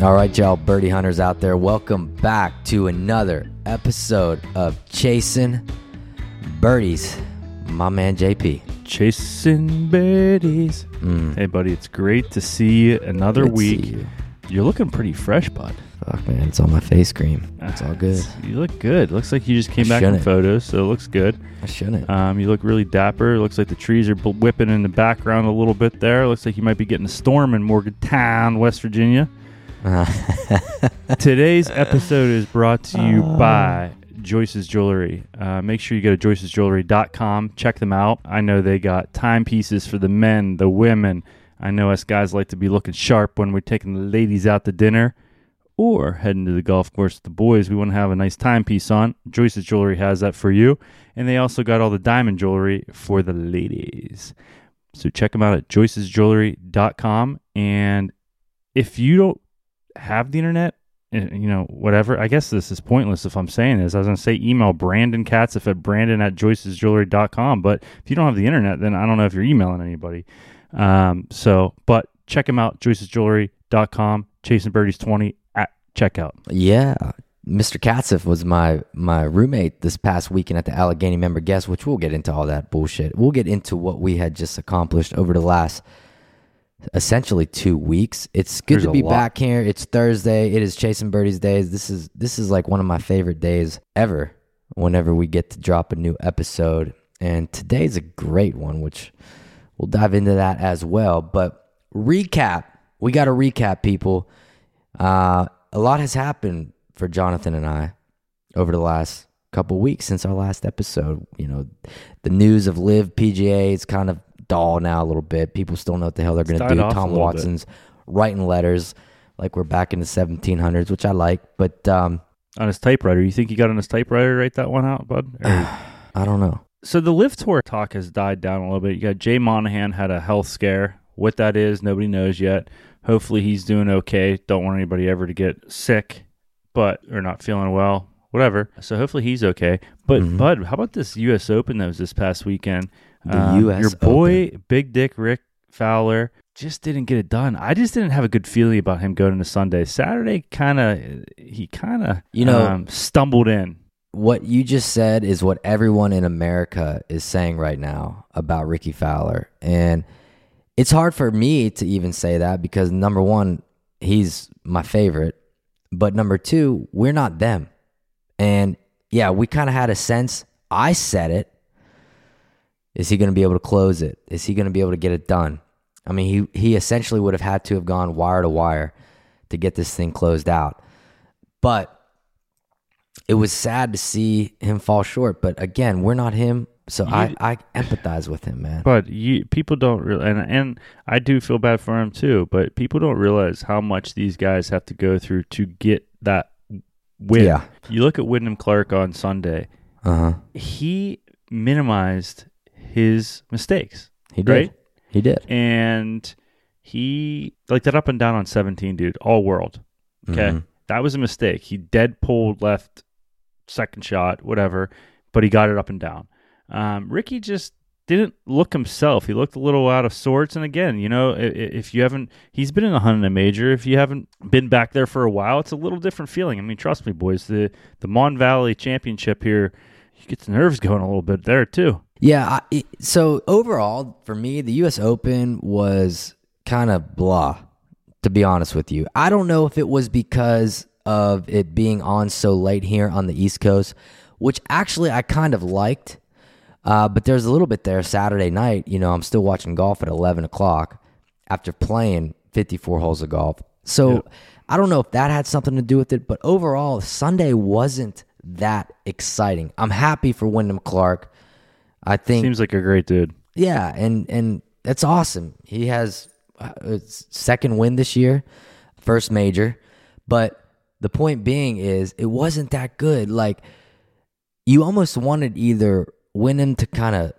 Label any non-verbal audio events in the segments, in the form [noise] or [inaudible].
All right, y'all birdie hunters out there, welcome back to another episode of Chasing Birdies. My man JP. Chasing birdies. Mm. Hey, buddy, it's great to see you another Good week. you. You're looking pretty fresh, bud. Fuck, man, it's on my face cream. It's all good. [sighs] You look good. Looks like you just came I back from photos, so it looks good. I shouldn't. Um, you look really dapper. Looks like the trees are whipping in the background a little bit there. Looks like you might be getting a storm in Morgantown, West Virginia. [laughs] Today's episode is brought to you by Joyce's Jewelry. Uh, make sure you go to joycesjewelry.com. Check them out. I know they got timepieces for the men, the women. I know us guys like to be looking sharp when we're taking the ladies out to dinner or heading to the golf course with the boys. We want to have a nice timepiece on. Joyce's Jewelry has that for you. And they also got all the diamond jewelry for the ladies. So check them out at joycesjewelry.com. And if you don't have the internet, eh, you know, whatever. I guess this is pointless if I'm saying this. I was going to say email Brandon Katzif at brandon at joycesjewelry.com. But if you don't have the internet, then I don't know if you're emailing anybody. Um, so, but check them out, joycesjewelry.com, Chasing Birdies 20 at checkout. Yeah. Mr. Katzif was my my roommate this past weekend at the Allegheny member guest, which we'll get into all that bullshit. We'll get into what we had just accomplished over the last essentially two weeks. It's good There's to be back here. It's Thursday. It is Chasing Birdies days. This is this is like one of my favorite days ever. Whenever we get to drop a new episode, and today's a great one, which we'll dive into that as well. But recap, we got to recap, people. Uh, a lot has happened for Jonathan and I over the last couple weeks since our last episode. You know, the news of LIV PGA is kind of dull now a little bit. People still know what the hell they're going to do. Tom little bit. Watson's writing letters like we're back in the 1700s, which I like. But um, On his typewriter. You think he got on his typewriter to write that one out, bud? Or- [sighs] I don't know. so the LIV tour talk has died down a little bit. You got Jay Monahan had a health scare. What that is, nobody knows yet. Hopefully he's doing okay. Don't want anybody ever to get sick, but or not feeling well, whatever. So hopefully he's okay. But Mhm. Bud, how about this U.S. Open that was this past weekend? The Um, US your boy Big Dick Rick Fowler just didn't get it done. I just didn't have a good feeling about him going into Sunday. Saturday, kind of he kind of You know- um, stumbled in. What you just said is what everyone in America is saying right now about Ricky Fowler. And it's hard for me to even say that because number one, he's my favorite. But number two, we're not them. And yeah, we kind of had a sense. I said it. Is he going to be able to close it? Is he going to be able to get it done? I mean, he, he essentially would have had to have gone wire to wire to get this thing closed out. But it was sad to see him fall short. But again, we're not him. So I, I empathize with him, man. But you, people don't real and and I do feel bad for him too. But people don't realize how much these guys have to go through to get that win. Yeah. You look at Wyndham Clark on Sunday. Uh huh. He minimized his mistakes, He did. Right? He did. and he like that up and down on seventeen, dude, all world. Okay, Mhm. that was a mistake. He dead pulled left, second shot, whatever, but he got it up and down. Um, Ricky just didn't look himself. He looked a little out of sorts. And again, you know, i- i- if you haven't, he's been in a Huntington Major. If you haven't been back there for a while, it's a little different feeling. I mean, trust me, boys. The the Mon Valley Championship here, you get the nerves going a little bit there too. Yeah. I, so overall, for me, the U.S. Open was kind of blah. To be honest with you, I don't know if it was because of it being on so late here on the East Coast, which actually I kind of liked. Uh, but there's a little bit there Saturday night. You know, I'm still watching golf at 11 o'clock after playing 54 holes of golf. So I don't know if that had something to do with it, but overall, Sunday wasn't that exciting. I'm happy for Wyndham Clark. I think Seems like a great dude. yeah, and and that's awesome. He has uh, second win this year, first major. But the point being is, it wasn't that good. Like you almost wanted either Wyndham to kind of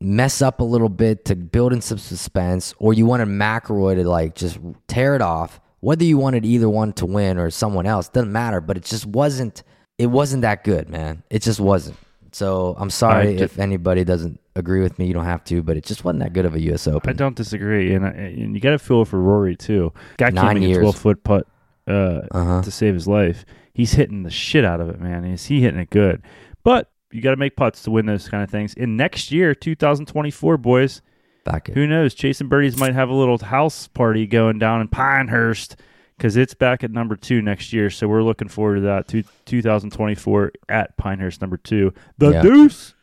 mess up a little bit to build in some suspense, or you wanted McIlroy to like just tear it off. Whether you wanted either one to win or someone else doesn't matter. But it just wasn't. It wasn't that good, man. It just wasn't. So I'm sorry I ju- if anybody doesn't agree with me. You don't have to, but it just wasn't that good of a U.S. Open. I don't disagree, and, I- and you got to feel for Rory too. Guy Nine can't make years. a twelve foot putt uh, Uh huh. to save his life. He's hitting the shit out of it, man. Is he hitting it good? But you got to make putts to win those kind of things. In next year, 2024, boys, Back it. who knows? Chasing Birdies might have a little house party going down in Pinehurst because it's back at number two next year. So we're looking forward to that. Two, 2024 at Pinehurst, number two. The Yeah. Deuce.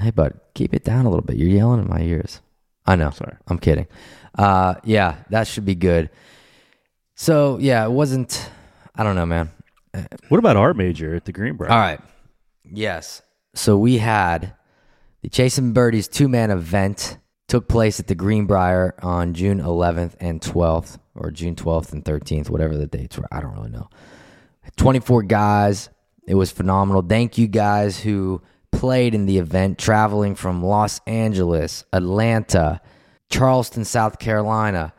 Hey, bud, keep it down a little bit. You're yelling in my ears. I know. Sorry. I'm kidding. Uh, yeah, that should be good. So yeah, it wasn't. I don't know, man. What about our major at the Greenbrier? All right. Yes. So we had the Chasing Birdies two man event took place at the Greenbrier on June 11th and 12th, or June 12th and 13th, whatever the dates were. I don't really know. 24 guys. It was phenomenal. Thank you guys who played in the event, traveling from Los Angeles, Atlanta, Charleston, South Carolina,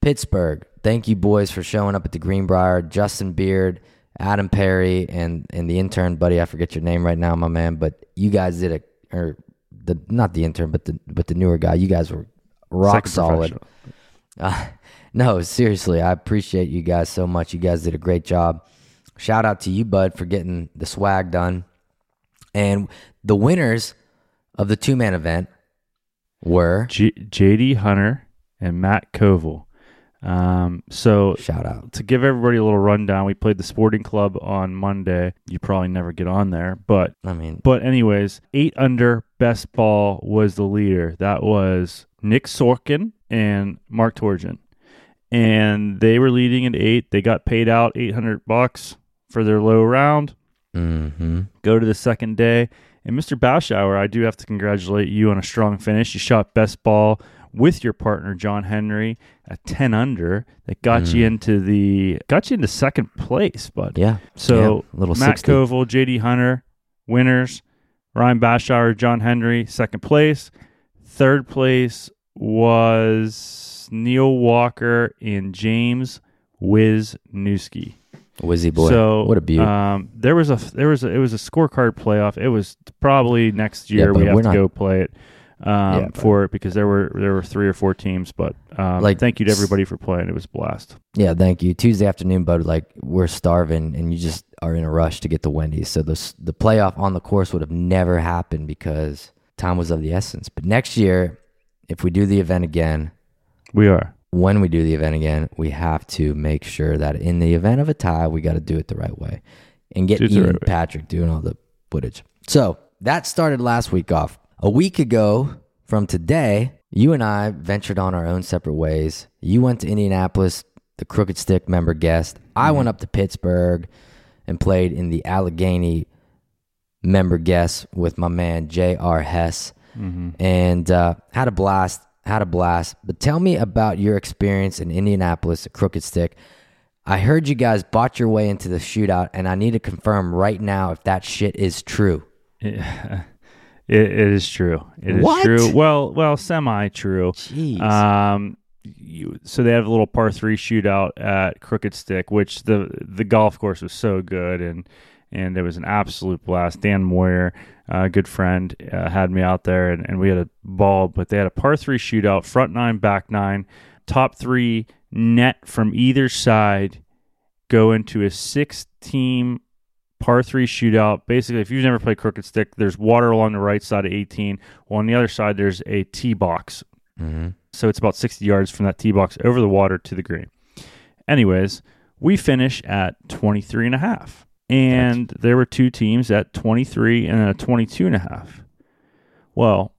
Pittsburgh. Thank you, boys, for showing up at the Greenbrier. Justin Beard, Adam Perry, and and the intern, buddy. I forget your name right now, my man. But you guys did a, or the not the intern, but the but the newer guy. You guys were rock Second solid. Uh, [laughs] no, seriously, I appreciate you guys so much. You guys did a great job. Shout out to you, Bud, for getting the swag done. And the winners of the two man event were G- JD Hunter and Matt Koval. Um, so shout out. to give everybody a little rundown, we played the Sporting Club on Monday. You probably never get on there, but I mean, but anyways, eight under best ball was the leader. That was Nick Sorkin and Mark Torgen, and they were leading at eight. They got paid out eight hundred bucks for their low round. hmm Go to the second day, and Mr. Bauschauer, I do have to congratulate you on a strong finish. You shot best ball with your partner John Henry at ten under. That got you into the got you into second place, bud. yeah. So yeah, little Matt 60. Koval, JD Hunter, winners. Ryan Bashauer, John Henry, second place. Third place was Neil Walker and James Wisniewski. Wizzy boy. So what a beauty. Um, there was a there was a, it was a scorecard playoff. It was probably next Yeah, year we have to not- go play it um, Yeah, for it because there were there were three or four teams. But um, Like, thank you to everybody for playing. It was a blast. yeah, thank you. Tuesday afternoon, but like we're starving and you just are in a rush to get the Wendy's. So the, the playoff on the course would have never happened because time was of the essence. But next year, if we do the event again, We are. when we do the event again, we have to make sure that in the event of a tie, we got to do it the right way and get Do it the Ian right. Patrick doing all the footage. So that started last week off. A week ago from today, you and I ventured on our own separate ways. You went to Indianapolis, the Crooked Stick member guest. I Mm-hmm. went up to Pittsburgh and played in the Allegheny member guest with my man J.R. Hess Mm-hmm. and uh, had a blast. Had a blast. But tell me about your experience in Indianapolis at Crooked Stick. I heard you guys bought your way into the shootout, and I need to confirm right now if that shit is true. Yeah. [laughs] It, it is true. It is What? true. Well, well, semi true. Jeez. Um, you, so they have a little par three shootout at Crooked Stick, which the the golf course was so good and and it was an absolute blast. Dan Moyer, a good friend, uh, had me out there and, and we had a ball. But they had a par three shootout, front nine, back nine, top three net from either side, go into a six team par three shootout. Basically, if you've never played Crooked Stick, there's water along the right side of 18. Well, on the other side, there's a tee box hmm so it's about 60 yards from that tee box over the water to the green. Anyways, we finish at 23 and a half. And there were two teams at 23 and a 22 and a half. Well,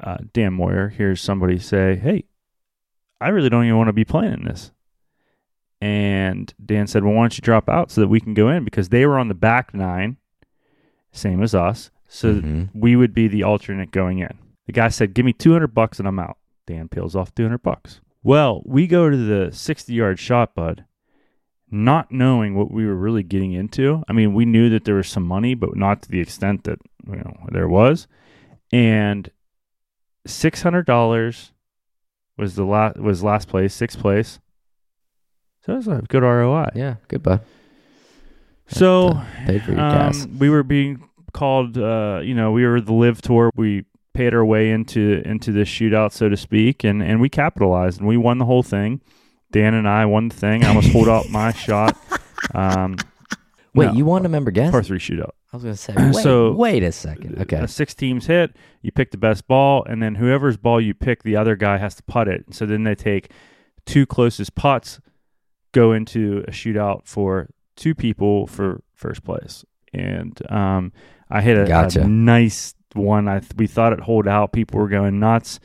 uh, Dan Moyer hears somebody say, Hey, I really don't even want to be playing in this. And Dan said, Well, why don't you drop out so that we can go in? Because they were on the back nine, same as us. So Mhm. we would be the alternate going in. The guy said, "Give me 200 bucks and I'm out." Dan peels off 200 bucks. Well, we go to the 60-yard shot, bud, not knowing what we were really getting into. I mean, we knew that there was some money, but not to the extent that, you know, there was. And $600 was the last was last place, sixth place. So was a good ROI. Yeah, good bud. So Uh, paid for your gas. um, we were being called. Uh, you know, we were the LIV tour. We paid our way into into this shootout, so to speak, and and we capitalized and we won the whole thing. Dan and I won the thing. I almost pulled out my [laughs] shot. Um, Wait, no, you won a member guest? par three shootout. I was gonna say. Wait, So- wait a second. Okay. Uh, six teams hit. You pick the best ball, and then whoever's ball you pick, the other guy has to putt it. So then they take two closest putts, go into a shootout for two people for first place. And um, I hit a, a nice one. I we thought it hold out. People were going nuts.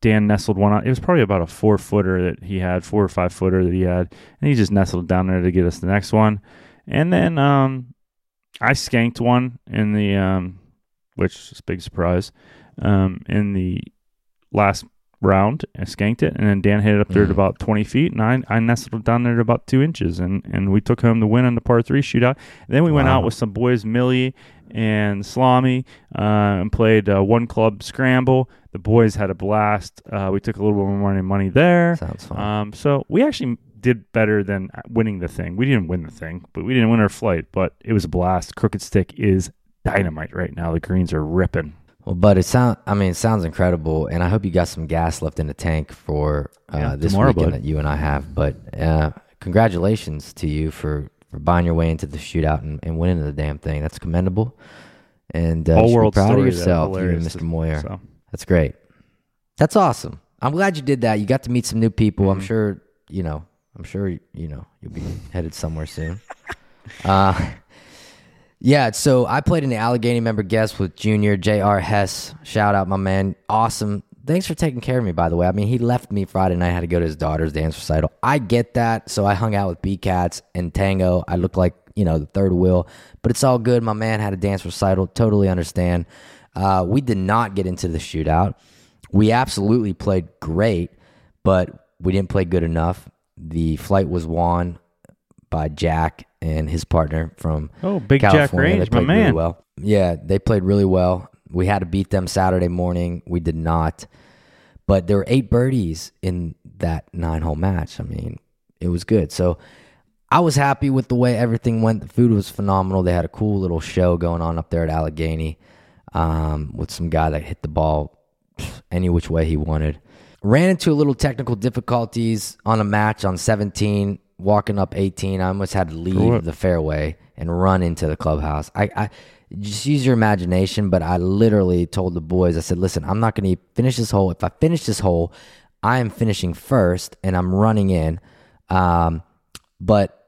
Dan nestled one on. It was probably about a four footer that he had, four or five footer that he had, and he just nestled down there to get us the next one. And then um, I skanked one in the um, which is a big surprise. Um, in the last round, I skanked it, and then Dan hit it up there at Mhm. about twenty feet, and I, I nestled it down there at about two inches, and, and we took home the win on the par three shootout. then we went out with some boys, Millie and Salami, uh, and played uh, one club scramble. The boys had a blast. Uh, we took a little bit more money, money there. Sounds fun. Um, so we actually did better than winning the thing. We didn't win the thing, but we didn't win our flight. But it was a blast. Crooked Stick is dynamite right now. The greens are ripping. Well, but it sound I mean it sounds incredible, and I hope you got some gas left in the tank for uh, Yeah, this tomorrow, weekend bud. that you and I have. But uh, congratulations to you for, for buying your way into the shootout and, and winning the damn thing. That's commendable, and uh, you All should be world proud story. of yourself, you and. Mr. Moyer. So That's great. That's awesome. I'm glad you did that. You got to meet some new people. I'm Mhm. sure you know. I'm sure you know you'll be headed somewhere soon. [laughs] Uh, yeah. So I played in the Allegheny member guest with Junior J.R. Hess. Shout out, my man. Awesome. Thanks for taking care of me, by the way. I mean, he left me Friday night. Had to go to his daughter's dance recital. I get that. So I hung out with B Cats and Tango. I look like you know the third wheel, but it's all good. My man had a dance recital. Totally understand. Uh, we did not get into the shootout. We absolutely played great, but we didn't play good enough. The flight was won by Jack and his partner from oh, Big Jack California. Range, they my played really man. well. Yeah, they played really well. We had to beat them Saturday morning. We did not. But there were eight birdies in that nine hole match. I mean, it was good. So I was happy with the way everything went. The food was phenomenal. They had a cool little show going on up there at Allegheny um, with some guy that hit the ball any which way he wanted. Ran into a little technical difficulties on a match on 17, walking up 18. I almost had to leave the fairway and run into the clubhouse. I, I just use your imagination, but I literally told the boys, I said, listen, I'm not going to finish this hole. If I finish this hole, I am finishing first and I'm running in. Um, but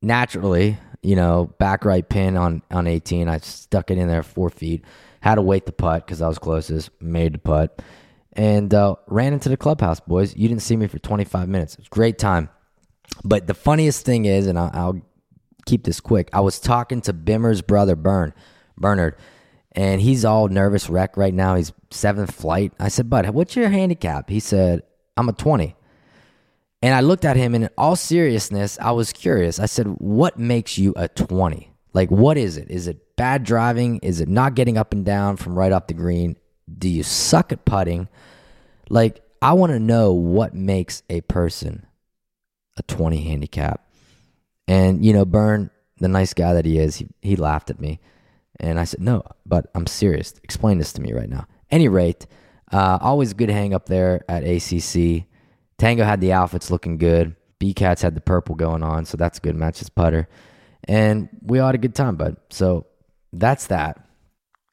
naturally, you know, back right pin on, on 18, I stuck it in there four feet. Had to wait the putt because I was closest, made the putt, and uh, ran into the clubhouse, boys. You didn't see me for 25 minutes. It was a great time. But the funniest thing is, and I'll, I'll keep this quick. I was talking to Bimmer's brother, Bern, Bernard, and he's all nervous wreck right now. He's seventh flight. I said, Bud, what's your handicap? He said, I'm a 20. And I looked at him, and in all seriousness, I was curious. I said, What makes you a 20? Like, what is it? Is it bad driving? Is it not getting up and down from right off the green? Do you suck at putting? Like, I want to know what makes a person a 20 handicap. And, you know, Byrne, the nice guy that he is, he, he laughed at me. And I said, no, but I'm serious. Explain this to me right now. Any rate, uh, always good hang up there at ACC. Tango had the outfits looking good. B Cats had the purple going on, so that's a good. match. Matches putter. And we all had a good time, bud. So that's that.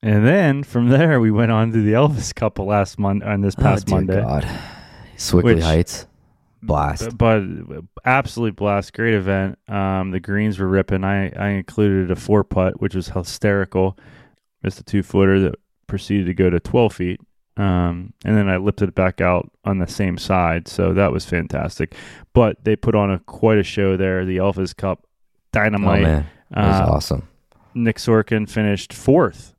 And then from there, we went on to the Elvis Couple last month on this past oh, Monday. God. Sewickley Heights. Blast. But absolutely blast, great event. Um, the greens were ripping. I, I included a four putt, which was hysterical. Missed a two footer that proceeded to go to twelve feet, um, and then I lifted it back out on the same side. So that was fantastic. But they put on a quite a show there. The Alphas Cup dynamite. Oh, dynamite. man. That was Uh, awesome. Nick Sorkin finished fourth.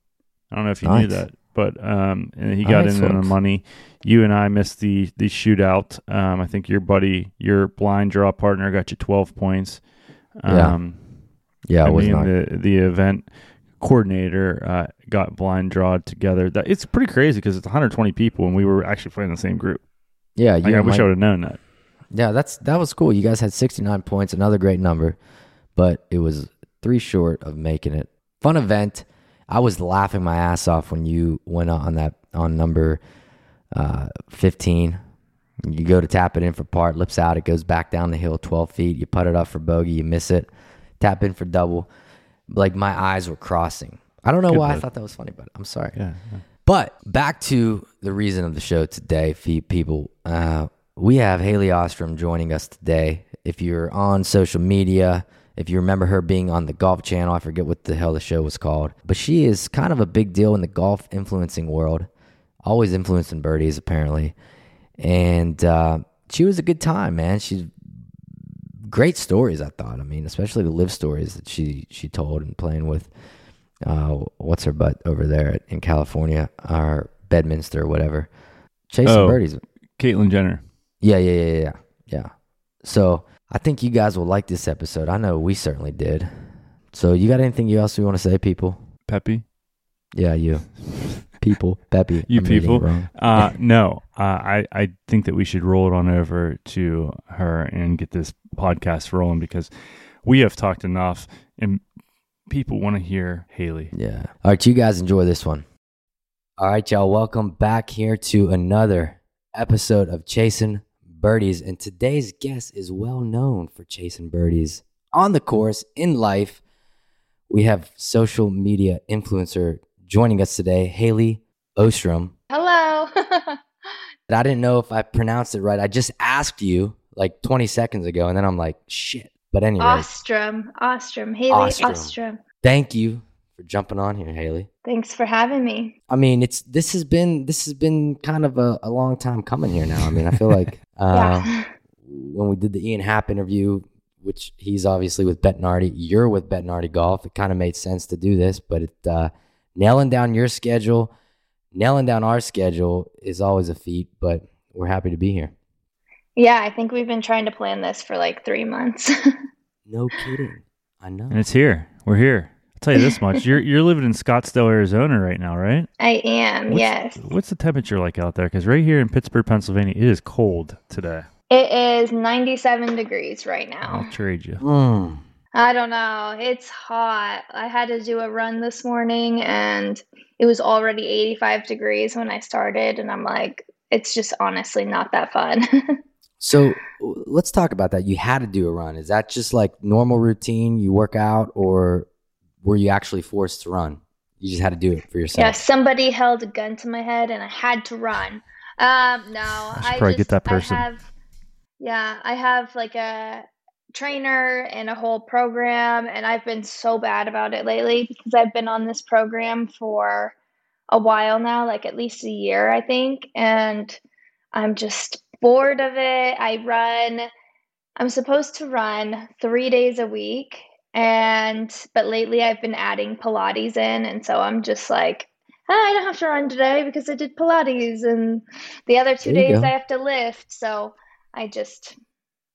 I don't know if you knew that, but um, and he got Nice in on the money. You and I missed the the shootout. Um, I think your buddy, your blind draw partner, got you twelve points. Yeah. Um, Yeah, I it was mean, not. the the event coordinator uh, got blind draw together. That it's pretty crazy because it's 120 people and we were actually playing the same group. Yeah, Like, I wish I would have known that. Yeah, that's that was cool. You guys had 69 points, another great number, but it was three short of making it. Fun event. I was laughing my ass off when you went on that on number uh, 15. You go to tap it in for part, lips out, it goes back down the hill 12 feet. You put it up for bogey, you miss it. Tap in for double. Like my eyes were crossing. I don't know Good why I thought that was funny, but I'm sorry. Yeah. yeah. But back to the reason of the show today, people. Uh, we have Hailey Ostrom joining us today. If you're on social media, if you remember her being on the Golf Channel, I forget what the hell the show was called, but she is kind of a big deal in the golf influencing world. Always influencing birdies, apparently. And uh, she was a good time, man. She's great stories. I thought. I mean, especially the LIV stories that she she told and playing with uh, what's her butt over there in California or Bedminster or whatever. Chasing Oh. birdies. Caitlyn Jenner. Yeah, yeah, yeah, yeah, yeah. So I think you guys will like this episode. I know we certainly did. So you got anything else you want to say, people? Peppy. Yeah, you people, Peppy. You I'm people. Uh, no, uh, I I think that we should roll it on over to her and get this podcast rolling because we have talked enough, and people want to hear Hailey. Yeah. All right, you guys enjoy this one. All right, y'all. Welcome back here to another episode of Chasing Birdies. And today's guest is well known for chasing birdies on the course, in life. We have social media influencer joining us today, Hailey Ostrom. Hello. [laughs] I didn't know if I pronounced it right. I just asked you like 20 seconds ago, and then I'm like, shit. But anyway, Ostrom. Ostrom. Hailey Ostrom. Ostrom. thank you for jumping on here, Hailey. Thanks for having me. I mean, it's this has been this has been kind of a, a long time coming here now. I mean, I feel like [laughs] uh, yeah. when we did the Ian Happ interview, which he's obviously with Bettinardi, you're with Bettinardi Golf. It kind of made sense to do this, but it uh, nailing down your schedule, nailing down our schedule is always a feat. But we're happy to be here. Yeah, I think we've been trying to plan this for like three months. [laughs] No kidding. I know. And it's here. We're here. I'll tell you this much: you're [laughs] you're living in Scottsdale, Arizona, right now, right? I am, What's- yes. What's the temperature like out there? Because right here in Pittsburgh, Pennsylvania, it is cold today. It is 97 degrees right now. I'll trade you. Mm. I don't know. It's hot. I had to do a run this morning and it was already 85 degrees when I started. And I'm like, it's just honestly not that fun. [laughs] So let's talk about that. You had to do a run. Is that just like normal routine? You work out, or were you actually forced to run? You just had to do it for yourself. Yeah, somebody held a gun to my head and I had to run. Um, no, I, should probably get just, that person. I have, yeah, I have like a trainer and a whole program, and I've been so bad about it lately because I've been on this program for a while now, like at least a year, I think, and I'm just bored of it. I run, I'm supposed to run three days a week, and but lately I've been adding Pilates in, and so I'm just like, "Ah, I don't have to run today because I did Pilates, and the other two days go. I have to lift. So I just,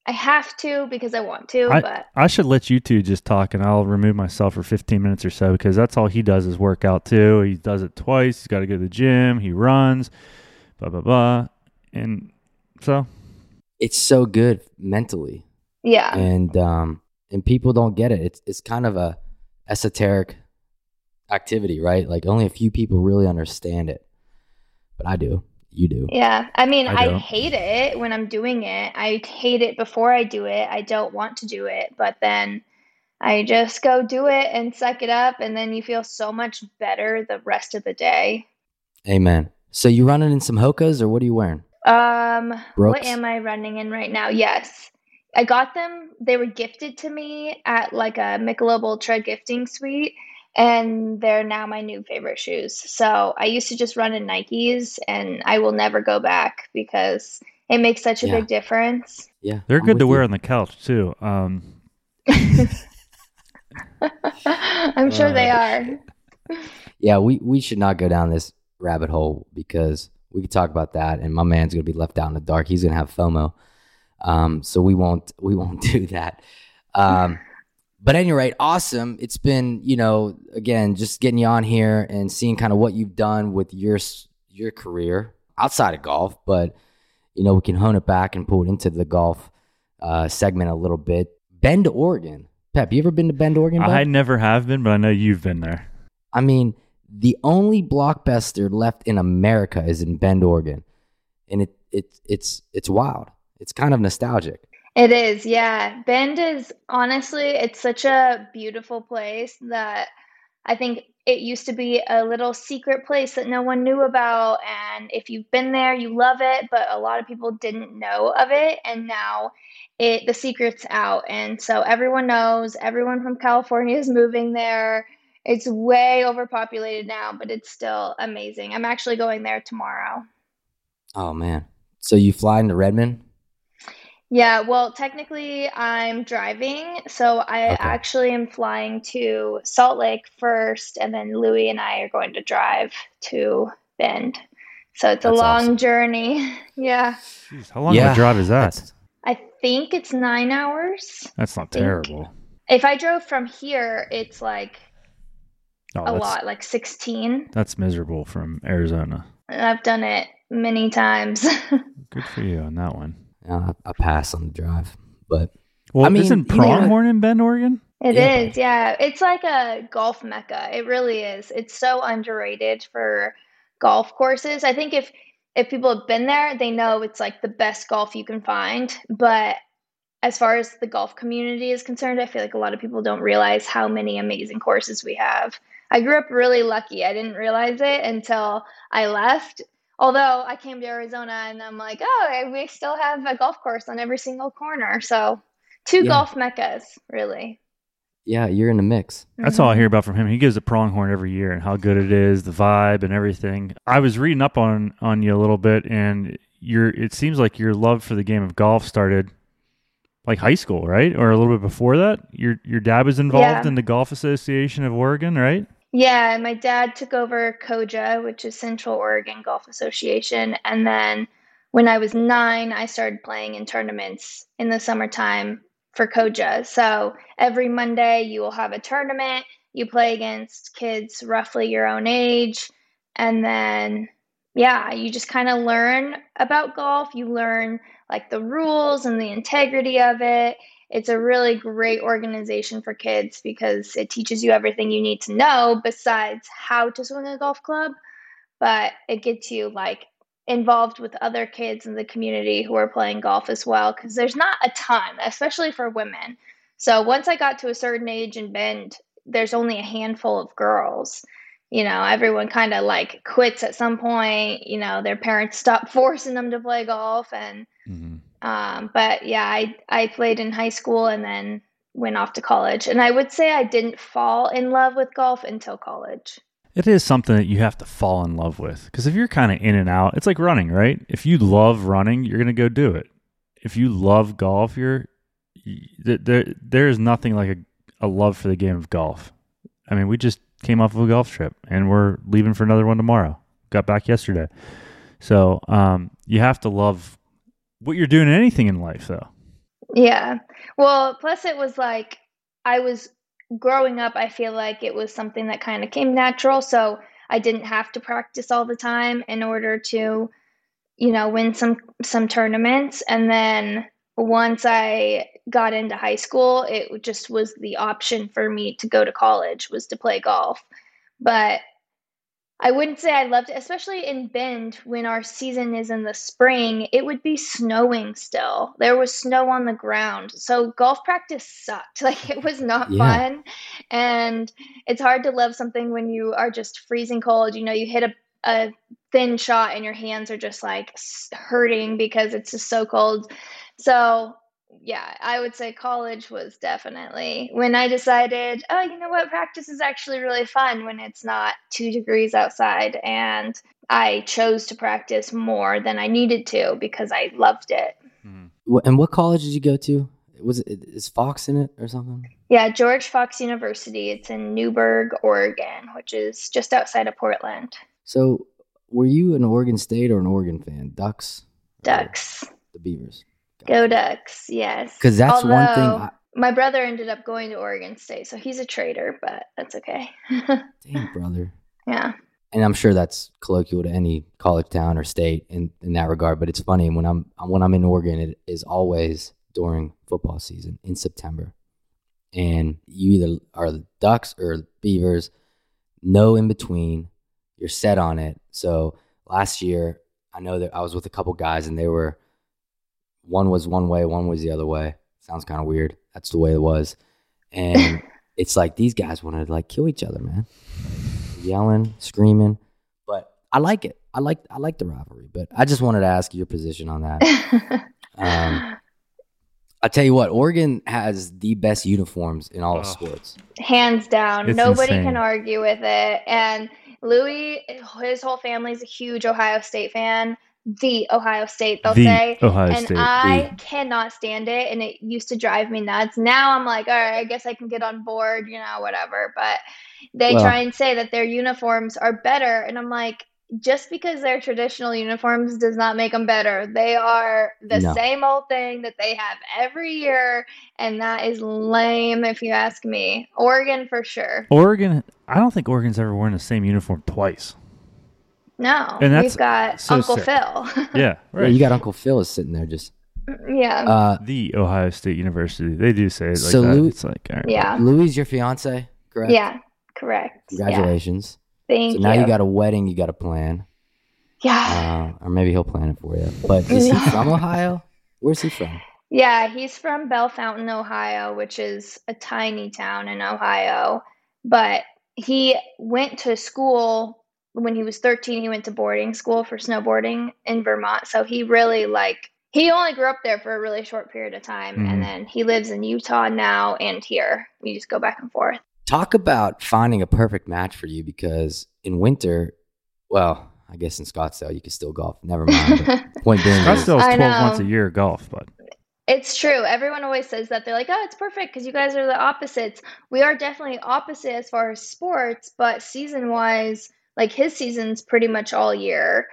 I have to because I want to, I, but I should let you two just talk, and I'll remove myself for 15 minutes or so because that's all he does is work out too. He does it twice. He's got to go to the gym. He runs, blah blah blah, and so It's so good mentally, yeah, and um, and people don't get it. It's it's kind of a esoteric activity, right? Like only a few people really understand it, but I do. You do. yeah. I mean, I I, hate it when I'm doing it. I hate it before I do it. I don't want to do it, but then I just go do it and suck it up, and then you feel so much better the rest of the day. Amen. So you running in some Hokas, or what are you wearing? Um, what am I running in right now? Yes. I got them. They were gifted to me at like a Michelob Ultra gifting suite, and they're now my new favorite shoes. So I used to just run in Nikes, and I will never go back because it makes such a Yeah. big difference. Yeah, they're I'm good to with wear on the couch too. Um, [laughs] I'm sure they Uh, are. [laughs] Yeah, we, we should not go down this rabbit hole because we could talk about that, and my man's gonna be left out in the dark. He's gonna have FOMO, um, so we won't we won't [laughs] do that. Um, but at any rate, awesome. It's been you know again just getting you on here and seeing kind of what you've done with your your career outside of golf, but you know we can hone it back and pull it into the golf uh, segment a little bit. Bend, Oregon. Pep, you ever been to Bend, Oregon? I never have been, but I know you've been there. I mean, the only blockbuster left in America is in Bend, Oregon, and it it it's it's wild. It's kind of nostalgic. It is, yeah. Bend is honestly, it's such a beautiful place that I think it used to be a little secret place that no one knew about. And if you've been there, you love it, but a lot of people didn't know of it. And now it the secret's out. And so everyone knows, everyone from California is moving there. It's way overpopulated now, but it's still amazing. I'm actually going there tomorrow. Oh man. So you fly into Redmond? Yeah, well, technically I'm driving, so I Okay. actually am flying to Salt Lake first, and then Louie and I are going to drive to Bend. So it's a That's long awesome. journey. [laughs] Yeah. Jeez, how long of a drive is that? That's- I think it's nine hours. That's not terrible. If I drove from here, it's like Oh, a lot, like 16. That's miserable from Arizona. And I've done it many times. [laughs] Good for you on that one. Uh, I pass on the drive, but Well, I mean, isn't you know- Pronghorn in Bend, Oregon? It Yeah. is, yeah. It's like a golf mecca. It really is. It's so underrated for golf courses. I think if if people have been there, they know it's like the best golf you can find. But as far as the golf community is concerned, I feel like a lot of people don't realize how many amazing courses we have. I grew up really lucky. I didn't realize it until I left. Although I came to Arizona and I'm like, oh, we still have a golf course on every single corner. So, two Yeah. golf meccas, really. yeah, you're in the mix. That's Mm-hmm. all I hear about from him. He gives a pronghorn every year and how good it is, the vibe and everything. I was reading up on on you a little bit, and your it seems like your love for the game of golf started like high school, right, or a little bit before that. Your your dad was involved Yeah. in the Golf Association of Oregon, right? Yeah, my dad took over COJA, which is Central Oregon Golf Association. And then when I was nine, I started playing in tournaments in the summertime for COJA. So every Monday, you will have a tournament. You play against kids roughly your own age. And then, yeah, you just kind of learn about golf. You learn like the rules and the integrity of it it's a really great organization for kids because it teaches you everything you need to know besides how to swing a golf club. But it gets you like involved with other kids in the community who are playing golf as well because there's not a ton especially for women. So once i got to a certain age in bend there's only a handful of girls. You know everyone kind of like quits at some point you know their parents stop [laughs] forcing them to play golf and Mm-hmm. Um, but yeah, I I played in high school and then went off to college. And I would say I didn't fall in love with golf until college. It is something that you have to fall in love with because if you're kind of in and out, it's like running, right? If you love running, you're gonna go do it. If you love golf, you're there. There is nothing like a, a love for the game of golf. I mean, we just came off of a golf trip and we're leaving for another one tomorrow. Got back yesterday, so um, you have to love what you're doing in anything in life, though. Yeah. Well, plus it was like I was growing up, I feel like it was something that kind of came natural. So I didn't have to practice all the time in order to, you know, win some some tournaments. And then once I got into high school, it just was the option for me to go to college was to play golf. But I wouldn't say I loved it, especially in Bend when our season is in the spring. It would be snowing still. There was snow on the ground. So golf practice sucked. [laughs] Like it was not Yeah. fun. And it's hard to love something when you are just freezing cold. You know, you hit a, a thin shot and your hands are just like hurting because it's just so cold. So yeah, I would say college was definitely when I decided, oh, you know what, practice is actually really fun when it's not two degrees outside. And I chose to practice more than I needed to because I loved it. Mm-hmm. Wh- And what college did you go to? Was it is Fox in it or something? Yeah, George Fox University. It's in Newberg, Oregon, which is just outside of Portland. So, were you an Oregon State or an Oregon fan? Ducks, Ducks. the Beavers. Go Ducks, yes. Because that's one thing. I, my brother ended up going to Oregon State, so he's a traitor, but that's okay. [laughs] damn, brother. yeah. and I'm sure that's colloquial to any college town or state in, in that regard. But it's funny when I'm when I'm in Oregon, it is always during football season in September, and you either are the Ducks or the Beavers. no in between. You're set on it. So last year, I know that I was with a couple guys and they were one was one way, one was the other way. Sounds kind of weird. That's the way it was. And [laughs] it's like these guys wanted to like kill each other, man. Yelling, screaming. But I like it. I like I like the rivalry. But I just wanted to ask your position on that. [laughs] Um, I tell you what, Oregon has the best uniforms in all of Oh. sports. Hands down. It's Nobody insane. can argue with it. And Louie, his whole family's a huge Ohio State fan. The Ohio State, they'll the say. Ohio and State. I cannot stand it, and it used to drive me nuts. Now I'm like, all right, I guess I can get on board, you know, whatever. But they Well- try and say that their uniforms are better, and I'm like, just because they're traditional uniforms does not make them better. They are the No. same old thing that they have every year, and that is lame if you ask me. Oregon for sure. Oregon. I don't think Oregon's ever worn the same uniform twice. No, And that's we've got so Uncle sick. Phil. Yeah, [laughs] Yeah, right. you got Uncle Phil is sitting there just. yeah. Uh, the Ohio State University. They do say it like So that. Lou- it's like, all right. yeah. Louie, your fiance, correct? Yeah. Correct. Yeah. Congratulations. Thank So now you. you got a wedding you got to plan, yeah. uh, or maybe he'll plan it for you. But [laughs] is he from Ohio? Where's he from? Yeah, he's from Bellefontaine, Ohio, which is a tiny town in Ohio. But he went to school when he was 13. He went to boarding school for snowboarding in Vermont. So he really like he only grew up there for a really short period of time Mhm. and then he lives in Utah now and here. We just go back and forth. Talk about finding a perfect match for you because in winter, well, I guess in Scottsdale you can still golf. Never mind. [laughs] point being, is, Scottsdale is I 12 months a year of golf, but It's true. Everyone always says that. They're like, oh, it's perfect because you guys are the opposites. We are definitely opposite as far as sports, but season wise, like his season's pretty much all year.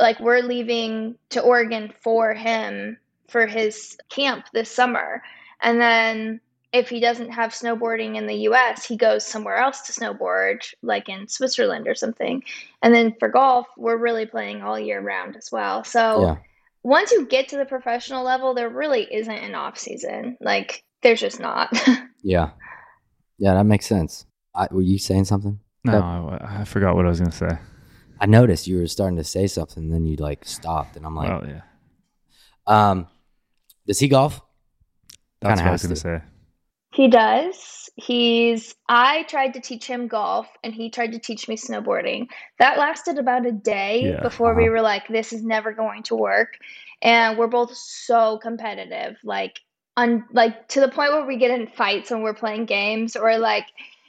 Like we're leaving to Oregon for him for his camp this summer. And then if he doesn't have snowboarding in the US, he goes somewhere else to snowboard, like in Switzerland or something. And then for golf, we're really playing all year round as well. So yeah. once you get to the professional level, there really isn't an off season. Like there's just not. [laughs] Yeah. Yeah, that makes sense. I, were you saying something? No, I, I forgot what I was going to say. I noticed you were starting to say something, and then you like stopped, and I'm like, oh yeah. um, does he golf? That's Kinda what I was going to to. say. he does. He's I tried to teach him golf and he tried to teach me snowboarding. That lasted about a day Yeah, before we uh-huh. were like this is never going to work. And we're both so competitive. Like on like to the point where we get in fights when we're playing games or like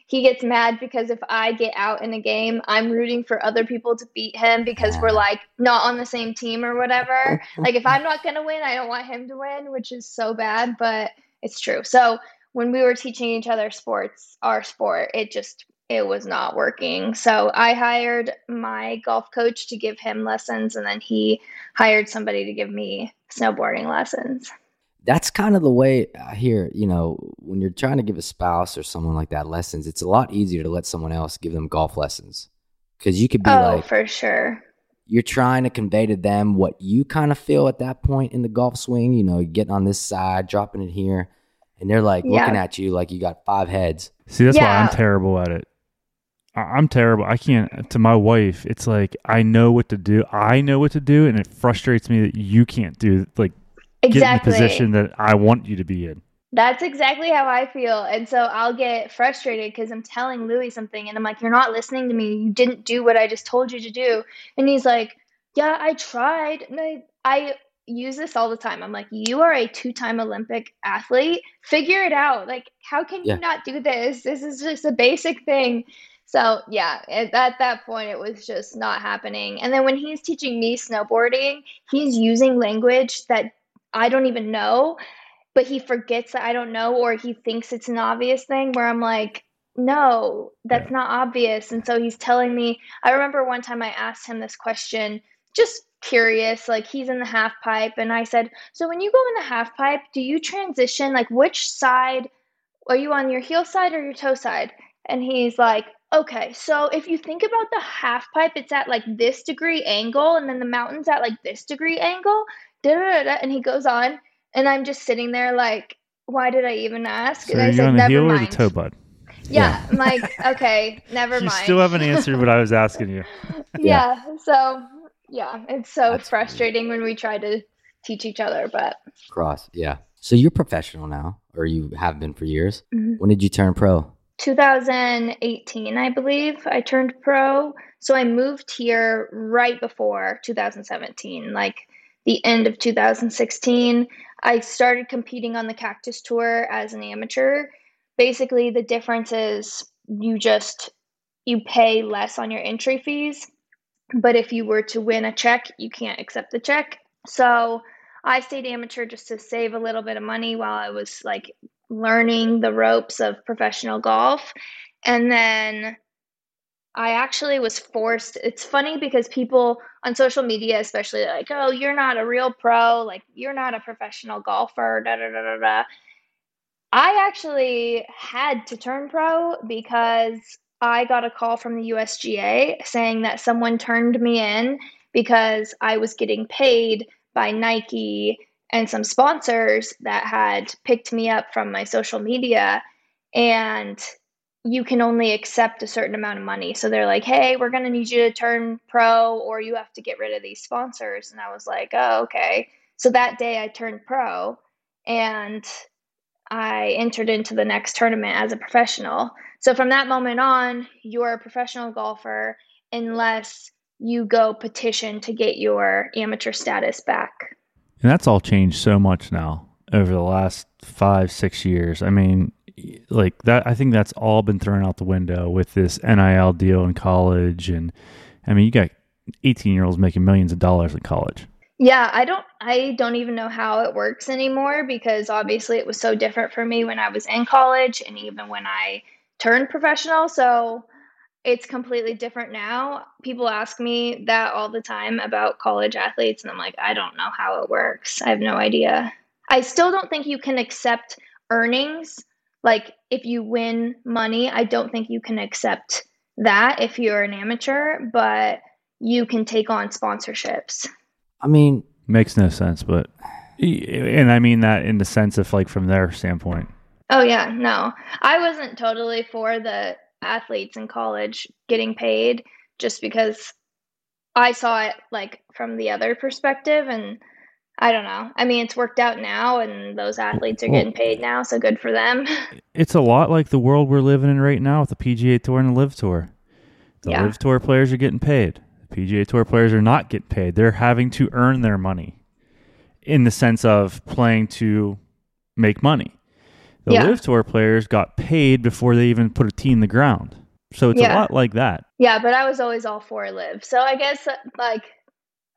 he gets mad because if I get out in a game, I'm rooting for other people to beat him because we're like not on the same team or whatever. [laughs] like if I'm not going to win, I don't want him to win, which is so bad, but it's true. So when we were teaching each other sports, our sport, it just it was not working. So I hired my golf coach to give him lessons and then he hired somebody to give me snowboarding lessons. That's kind of the way I hear, you know, when you're trying to give a spouse or someone like that lessons, it's a lot easier to let someone else give them golf lessons. Cause you could be oh, like, for sure. you're trying to convey to them what you kind of feel at that point in the golf swing, you know, getting on this side, dropping it here. And they're like Yeah. looking at you like you got five heads. See, that's why I'm terrible at it. I'm terrible. I can't. To my wife, it's like I know what to do. I know what to do, and it frustrates me that you can't do like get Exactly. in the position that I want you to be in. That's exactly how I feel. And so I'll get frustrated because I'm telling Louie something and I'm like, You're not listening to me. You didn't do what I just told you to do. And he's like, Yeah, I tried. And I, I use this all the time. I'm like, You are a two time Olympic athlete. Figure it out. Like, how can Yeah. you not do this? This is just a basic thing. So, yeah, at, at that point, it was just not happening. And then when he's teaching me snowboarding, he's using language that I don't even know but he forgets that I don't know, or he thinks it's an obvious thing where I'm like, no, that's not obvious. And so he's telling me, I remember one time I asked him this question, just curious, like he's in the half pipe. And I said, So when you go in the half pipe, do you transition? Like, which side are you on your heel side or your toe side? And he's like, Okay, so if you think about the half pipe, it's at like this degree angle, and then the mountain's at like this degree angle. Da, da, da, da. And he goes on, and I'm just sitting there like, why did I even ask? So and I are you said, on the never heel or mind. the toe bud? Yeah, I'm like, okay, [laughs] never You mind. still haven't answered what I was asking you. [laughs] yeah. So yeah, it's so That's frustrating when we try to teach each other, but Cross, yeah. So you're professional now, or you have been for years. Mhm. When did you turn pro? 2018, I believe, I turned pro. So I moved here right before 2017, like the end of 2016. I started competing on the Cactus Tour as an amateur. Basically, the difference is you just you pay less on your entry fees, but if you were to win a check, you can't accept the check. So I stayed amateur just to save a little bit of money while I was like learning the ropes of professional golf. And then I actually was forced. It's funny because people on social media, especially, like, oh, you're not a real pro, like, you're not a professional golfer, da da da da da. I actually had to turn pro because I got a call from the USGA saying that someone turned me in because I was getting paid by Nike and some sponsors that had picked me up from my social media and you can only accept a certain amount of money. So they're like, "Hey, we're going to need you to turn pro or you have to get rid of these sponsors." And I was like, "Oh, okay." So that day I turned pro and I entered into the next tournament as a professional. So from that moment on, you're a professional golfer unless you go petition to get your amateur status back. And that's all changed so much now over the last five, six years. I mean, like that, I think that's all been thrown out the window with this NIL deal in college. And I mean, you got 18 year olds making millions of dollars in college. Yeah, I don't I don't even know how it works anymore because obviously it was so different for me when I was in college and even when I turned professional. So it's completely different now. People ask me that all the time about college athletes and I'm like, I don't know how it works. I have no idea. I still don't think you can accept earnings. Like if you win money, I don't think you can accept that if you're an amateur, but you can take on sponsorships. I mean, Makes no sense, but, and I mean that in the sense of like from their standpoint. Oh yeah, no. I wasn't totally for the athletes in college getting paid just because I saw it like from the other perspective and I don't know. I mean, it's worked out now and those athletes are getting paid now, so good for them. [laughs] It's a lot like the world we're living in right now with the PGA Tour and the LIV Tour. The Yeah. LIV Tour players are getting paid. The PGA Tour players are not getting paid. They're having to earn their money in the sense of playing to make money. The Yeah. LIV Tour players got paid before they even put a tee in the ground. So it's a lot like that. yeah, but I was always all for LIV. So I guess uh, like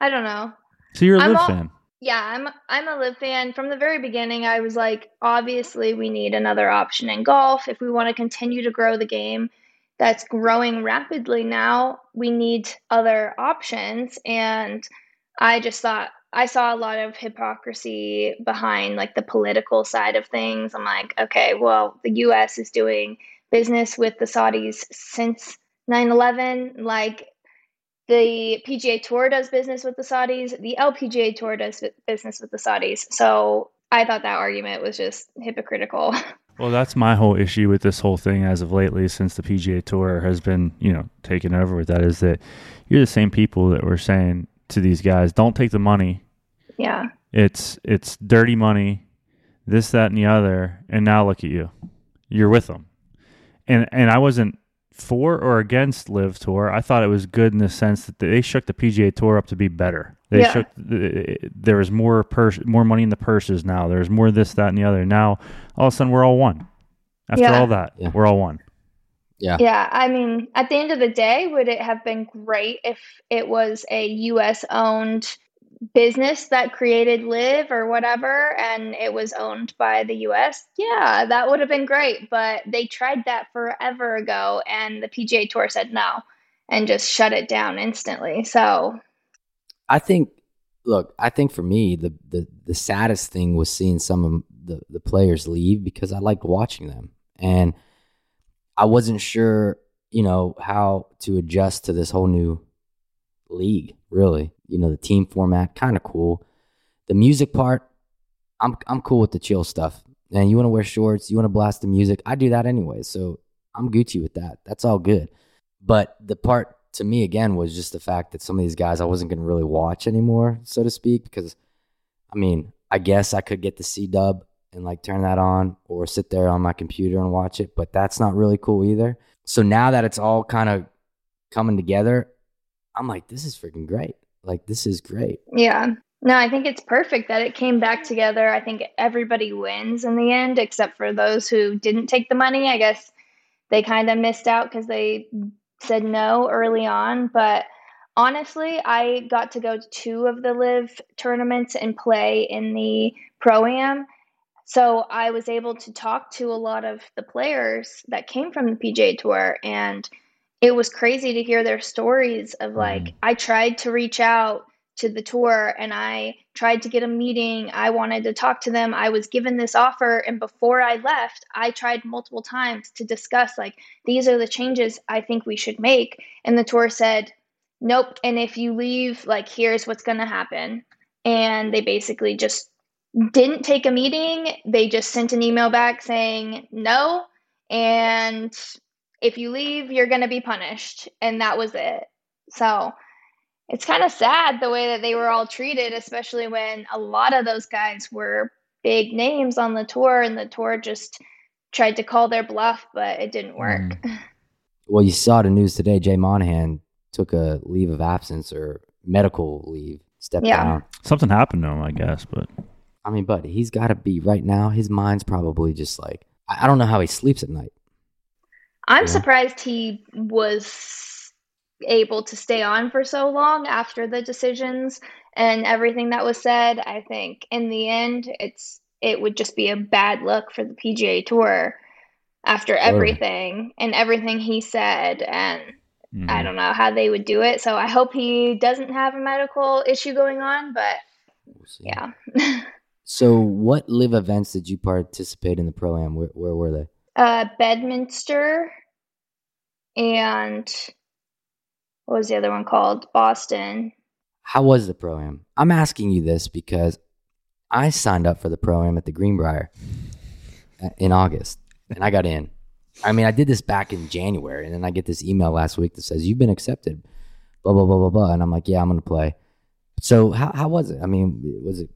I don't know. So you're a LIV all- fan. Yeah, I'm I'm a LIV fan. From the very beginning, I was like, obviously we need another option in golf if we want to continue to grow the game that's growing rapidly now. We need other options and I just thought I saw a lot of hypocrisy behind like the political side of things. I'm like, okay, well, the US is doing business with the Saudis since 9/11, like the PGA Tour does business with the Saudis. The LPGA Tour does business with the Saudis. So I thought that argument was just hypocritical. [laughs] Well, that's my whole issue with this whole thing as of lately, since the PGA Tour has been, you know, taken over with that, is that you're the same people that were saying to these guys, "Don't take the money. yeah. It's it's dirty money, this, that, and the other." And now look at you, you're with them. And and I wasn't for or against LIV Tour. I thought it was good in the sense that they shook the PGA Tour up to be better. They Yeah. shook. There was more purse, more money in the purses now. There's more this, that, and the other. Now all of a sudden we're all one. After Yeah. all that, Yeah. we're all one. yeah. Yeah, I mean, at the end of the day, would it have been great if it was a US owned business that created LIV or whatever and it was owned by the US? Yeah, that would have been great, but they tried that forever ago and the PGA Tour said no and just shut it down instantly. So, I think, look, I think for me, the, the, the saddest thing was seeing some of the, the players leave because I liked watching them. And I wasn't sure, you know, how to adjust to this whole new league, really. You know, the team format, kind of cool. The music part, I'm, I'm cool with the chill stuff. And you want to wear shorts, you want to blast the music. I do that anyway. So I'm Gucci with that. That's all good. But the part to me again was just the fact that some of these guys I wasn't going to really watch anymore, so to speak, because I mean, I guess I could get the C dub and like turn that on or sit there on my computer and watch it, but that's not really cool either. So now that it's all kind of coming together, I'm like, this is freaking great. Like, this is great. Yeah. No, I think it's perfect that it came back together. I think everybody wins in the end, except for those who didn't take the money. I guess they kind of missed out because they said no early on. But honestly, I got to go to two of the LIV tournaments and play in the pro am. So I was able to talk to a lot of the players that came from the PGA Tour, and it was crazy to hear their stories of like, mm. I tried to reach out to the tour and I tried to get a meeting. I wanted to talk to them. I was given this offer. And before I left, I tried multiple times to discuss, like, these are the changes I think we should make. And the tour said, nope. And if you leave, like, here's what's going to happen. And they basically just didn't take a meeting. They just sent an email back saying no. And if you leave, you're going to be punished. And that was it. So, it's kind of sad the way that they were all treated, especially when a lot of those guys were big names on the tour and the tour just tried to call their bluff, but it didn't work. Mm. [laughs] Well, you saw the news today. Jay Monahan took a leave of absence or medical leave, stepped yeah. down. Something happened to him, I guess, but. I mean, but he's got to be right now. His mind's probably just like, I don't know how he sleeps at night. I'm surprised he was able to stay on for so long after the decisions and everything that was said. I think in the end, it's it would just be a bad look for the PGA Tour after everything and everything he said and mm-hmm. I don't know how they would do it. So I hope he doesn't have a medical issue going on, but we'll yeah. [laughs] so what LIV events did you participate in the pro am? Where, where were they? Uh Bedminster and what was the other one called? Boston. How was the pro am? I'm asking you this because I signed up for the pro am at the Greenbrier uh, in August, and I got in. I mean, I did this back in January, and then I get this email last week that says you've been accepted. Blah blah blah blah blah, and I'm like, yeah, I'm gonna play. So how how was it? I mean, was it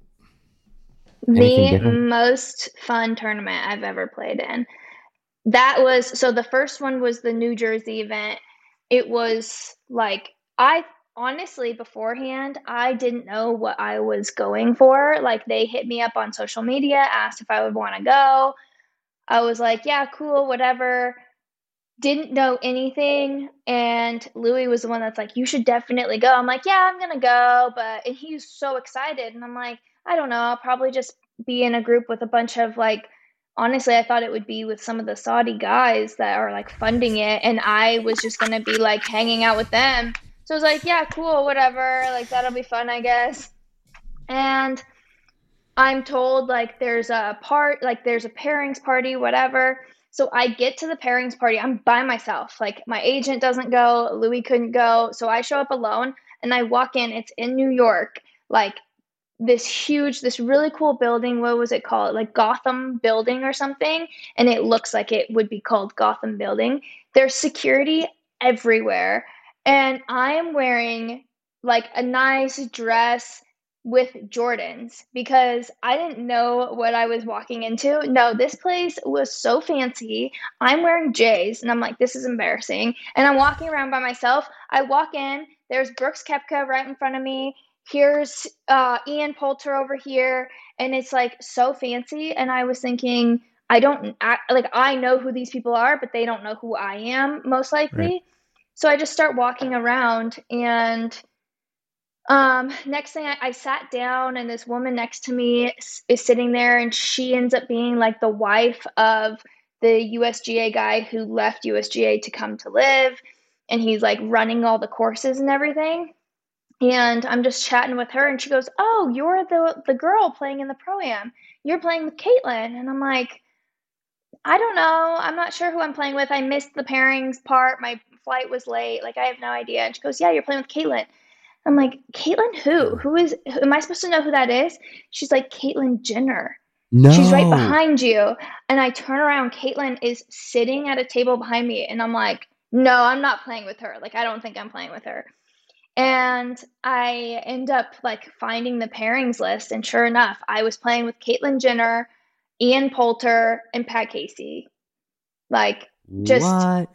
the most fun tournament I've ever played in? That was so. The first one was the New Jersey event it was like I honestly beforehand I didn't know what I was going for. Like they hit me up on social media, asked if I would want to go. I was like, yeah, cool, whatever. Didn't know anything and Louie was the one that's like, you should definitely go. I'm like, yeah, I'm going to go, but and he's so excited and I'm like, I don't know, I'll probably just be in a group with a bunch of like honestly, I thought it would be with some of the Saudi guys that are like funding it, and I was just gonna be like hanging out with them. So I was like, yeah, cool, whatever. Like that'll be fun, I guess. And I'm told like there's a part, like there's a pairings party, whatever. So I get to the pairings party. I'm by myself. Like my agent doesn't go, Louie couldn't go. So I show up alone and I walk in. It's in New York. Like this huge, this really cool building. What was it called? Like Gotham Building or something. And it looks like it would be called Gotham Building. There's security everywhere. And I am wearing like a nice dress with Jordans because I didn't know what I was walking into. No, this place was so fancy. I'm wearing J's and I'm like, this is embarrassing. And I'm walking around by myself. I walk in, there's Brooks Koepka right in front of me here's uh, Ian Poulter over here, and it's like so fancy. And I was thinking, I don't I, like I know who these people are, but they don't know who I am most likely. Right. So I just start walking around, and um, next thing I, I, sat down, and this woman next to me is, is sitting there, and she ends up being like the wife of the USGA guy who left USGA to come to LIV, and he's like running all the courses and everything and I'm just chatting with her, and she goes, "Oh, you're the the girl playing in the pro am. You're playing with Caitlyn." And I'm like, "I don't know. I'm not sure who I'm playing with. I missed the pairings part. My flight was late. Like I have no idea." And she goes, "Yeah, you're playing with Caitlyn." I'm like, "Caitlyn who? Who is? Who, am I supposed to know who that is?" She's like, "Caitlyn Jenner." No. She's right behind you. And I turn around, Caitlyn is sitting at a table behind me, and I'm like, no, I'm not playing with her. Like, I don't think I'm playing with her. And I end up like finding the pairings list, and sure enough, I was playing with Caitlyn Jenner, Ian Poulter, and Pat Casey. Like, just what?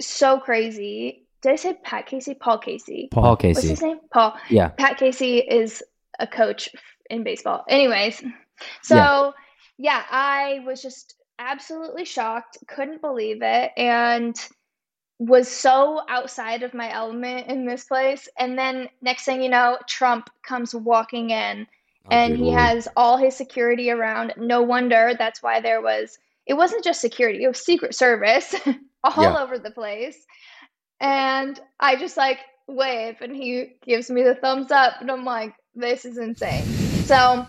so crazy. Did I say Pat Casey? Paul Casey. Paul Casey. What's his name? Paul. Yeah. Pat Casey is a coach in baseball. Anyways, so yeah, I was just absolutely shocked, couldn't believe it, and was so outside of my element in this place. And then next thing you know, Trump comes walking in Oh, and he has all his security around. No wonder that's why there was it wasn't just security, it was secret service [laughs] all Yeah. over the place. And I just like wave and he gives me the thumbs up and I'm like, this is insane. So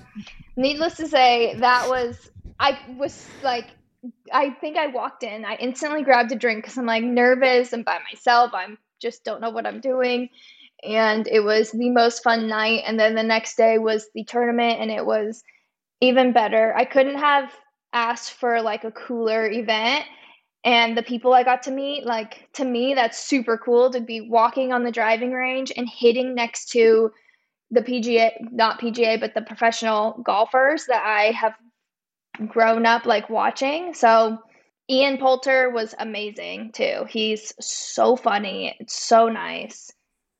needless to say, that was I was like I think I walked in, I instantly grabbed a drink because I'm like nervous and by myself. I'm just don't know what I'm doing and it was the most fun night and then the next day was the tournament and it was even better i couldn't have asked for like a cooler event and the people i got to meet like to me that's super cool to be walking on the driving range and hitting next to the pga not pga but the professional golfers that i have grown up like watching so ian poulter was amazing too he's so funny it's so nice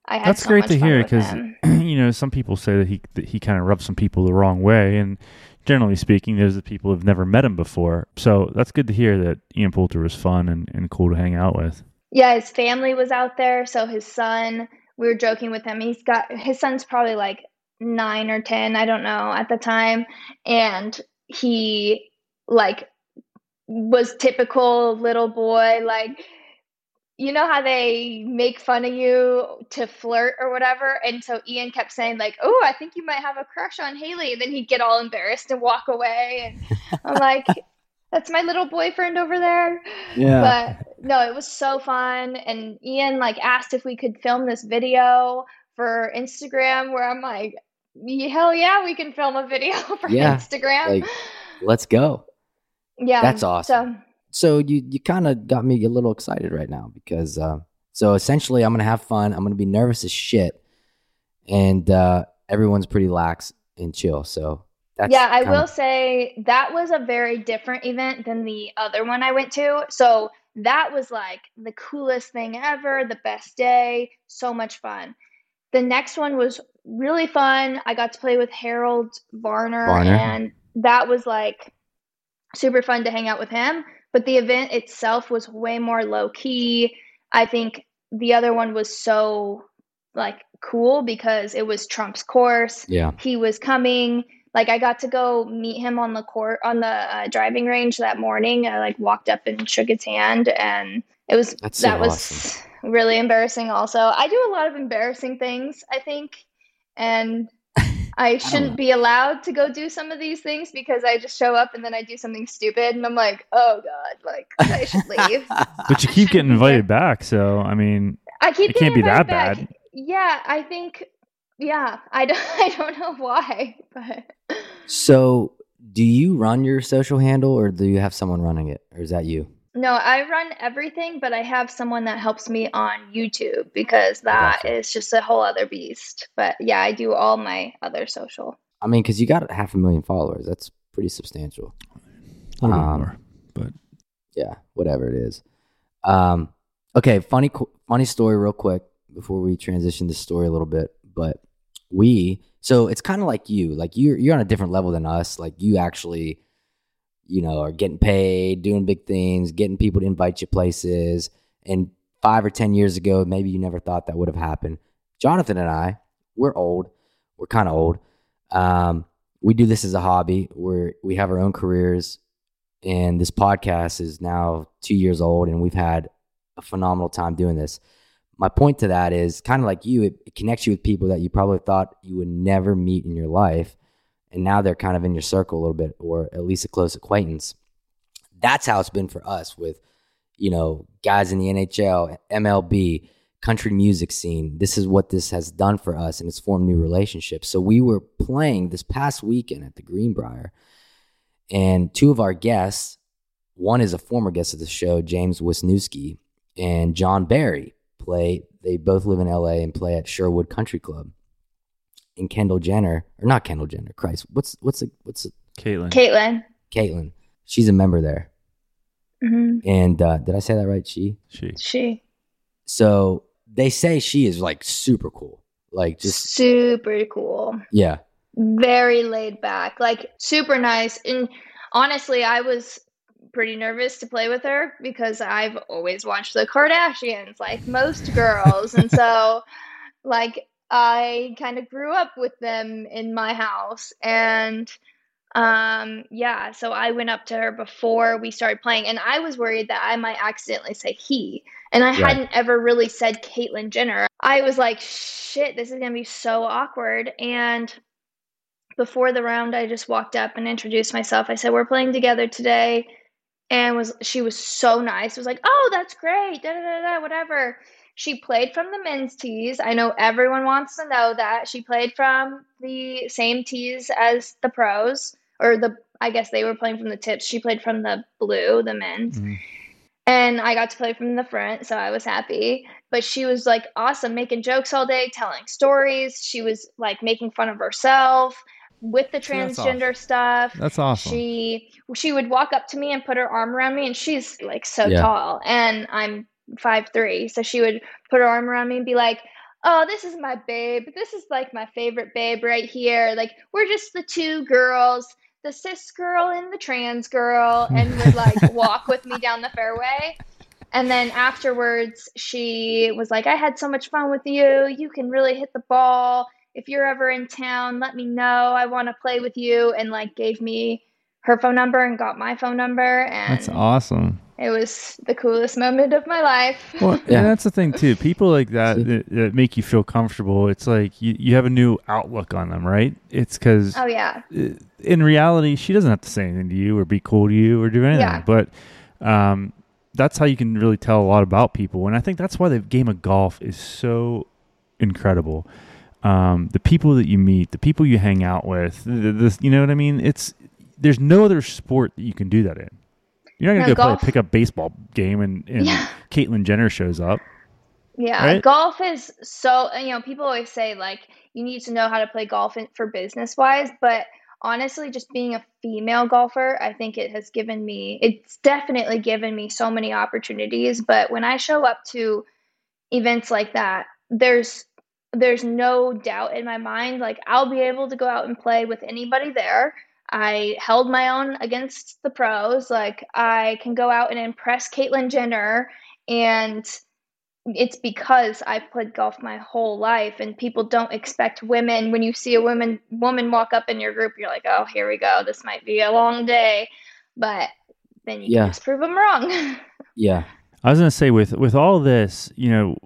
I had That's so great to hear because [clears throat] you know some people say that he that he kind of rubs some people the wrong way, and generally speaking, there's the people who've never met him before. So that's good to hear that Ian Poulter was fun and, and cool to hang out with. Yeah, his family was out there. So his son, we were joking with him. He's got his son's probably like nine or 10, I don't know at the time. And he like was typical little boy, like, you know how they make fun of you to flirt or whatever? And so Ian kept saying, like, oh, I think you might have a crush on Hailey. And then he'd get all embarrassed and walk away. And I'm [laughs] like, that's my little boyfriend over there Yeah. but no it was so fun and ian like asked if we could film this video for instagram where i'm like "Ye- hell yeah we can film a video [laughs] for Yeah, instagram like, Let's go. yeah that's awesome. so So you you kind of got me a little excited right now because uh, so essentially I'm gonna have fun. I'm gonna be nervous as shit, and uh, everyone's pretty lax and chill. So that's yeah i will say that was a very different event than the other one i went to so that was like the coolest thing ever the best day so much fun the next one was really fun. I got to play with harold varner, Varner. and that was like super fun to hang out with him. But the event itself was way more low key i think the other one was so like cool because it was trump's course. Yeah, he was coming. Like i got to go meet him on the court on the uh, driving range that morning. I like walked up and shook his hand and it was so that was awesome. really embarrassing also i do a lot of embarrassing things i think and i [laughs] shouldn't oh. be allowed to go do some of these things because i just show up and then i do something stupid and i'm like oh god like i should [laughs] leave But you keep getting [laughs] invited back, so I mean, i keep It can't be that back. bad. yeah i think yeah i don't, I don't know why but So, do you run your social handle or do you have someone running it? Or is that you? No, I run everything, but I have someone that helps me on YouTube because that gotcha. is just a whole other beast. But yeah, I do all my other social. I mean, because you got half a million followers. That's pretty substantial. a little Um, more. But Yeah, whatever it is. Um, okay, funny, funny story, real quick before we transition this story a little bit. But we, so it's kind of like you, like you're you're on a different level than us. Like you actually, you know, are getting paid, doing big things, getting people to invite you places. And five or ten years ago, maybe you never thought that would have happened. Jonathan and I, we're old. We're kind of old. Um, we do this as a hobby. We're we have our own careers and this podcast is now two years old and we've had a phenomenal time doing this my point to that is kind of like you it, it connects you with people that you probably thought you would never meet in your life and now they're kind of in your circle a little bit or at least a close acquaintance that's how it's been for us with you know guys in the nhl mlb country music scene this is what this has done for us and it's formed new relationships so we were playing this past weekend at the greenbrier And two of our guests, one is a former guest of the show, James Wisniewski, and John Barry play. They both live in LA and play at Sherwood Country Club. And Kendall Jenner, or not Kendall Jenner, Christ, what's what's the, what's the, Caitlyn. Caitlyn. Caitlyn? She's a member there. hmm And uh, did I say that right? She. She. She So they say she is like super cool. Like just super cool. yeah. very laid back, like super nice. And honestly, I was pretty nervous to play with her because I've always watched the Kardashians, like most girls. and so, [laughs] like, I kind of grew up with them in my house. And um, yeah, so I went up to her before we started playing, and I was worried that I might accidentally say he. And I hadn't ever really said Caitlyn Jenner. I was like, shit, this is going to be so awkward. And before the round, I just walked up and introduced myself. I said, "We're playing together today," and was she was so nice. Was like, "Oh, that's great." Da da da da. Whatever. She played from the men's tees. I know everyone wants to know that she played from the same tees as the pros, or the I guess they were playing from the tips. She played from the blue, the men's. Mhm. And I got to play from the front, so I was happy. But she was like awesome, making jokes all day, telling stories. She was like making fun of herself with the See, that's transgender stuff. That's awesome. She she would walk up to me and put her arm around me, and she's like so Yeah. tall, and I'm five three, so she would put her arm around me and be like, "Oh, this is my babe. This is like my favorite babe right here. Like we're just the two girls." The cis girl and the trans girl, and would like [laughs] walk with me down the fairway. And then afterwards, she was like, I had so much fun with you. You can really hit the ball. If you're ever in town, let me know. I want to play with you. And like gave me her phone number and got my phone number. And That's awesome. It was the coolest moment of my life. Well, Yeah. and that's the thing too. People like that, that that make you feel comfortable. It's like you, you have a new outlook on them, right? It's because oh, yeah. in reality, she doesn't have to say anything to you or be cool to you or do anything. Yeah. But um, that's how you can really tell a lot about people. And I think that's why the game of golf is so incredible. Um, the people that you meet, the people you hang out with, the, the, you know what I mean? It's there's no other sport that you can do that in. You're not gonna go golf- play a pickup baseball game and, and Yeah. Caitlyn Jenner shows up. Yeah, Right? golf is so, you know, people always say like you need to know how to play golf in, for business wise, but honestly, just being a female golfer, I think it has given me, it's definitely given me so many opportunities. But when I show up to events like that, there's there's no doubt in my mind like I'll be able to go out and play with anybody there. I held my own against the pros. Like I can go out and impress Caitlyn Jenner and it's because I've played golf my whole life and people don't expect women when you see a woman woman walk up in your group you're like oh here we go this might be a long day but then you Yeah. can just prove them wrong [laughs] Yeah. I was gonna say with with all this, you know,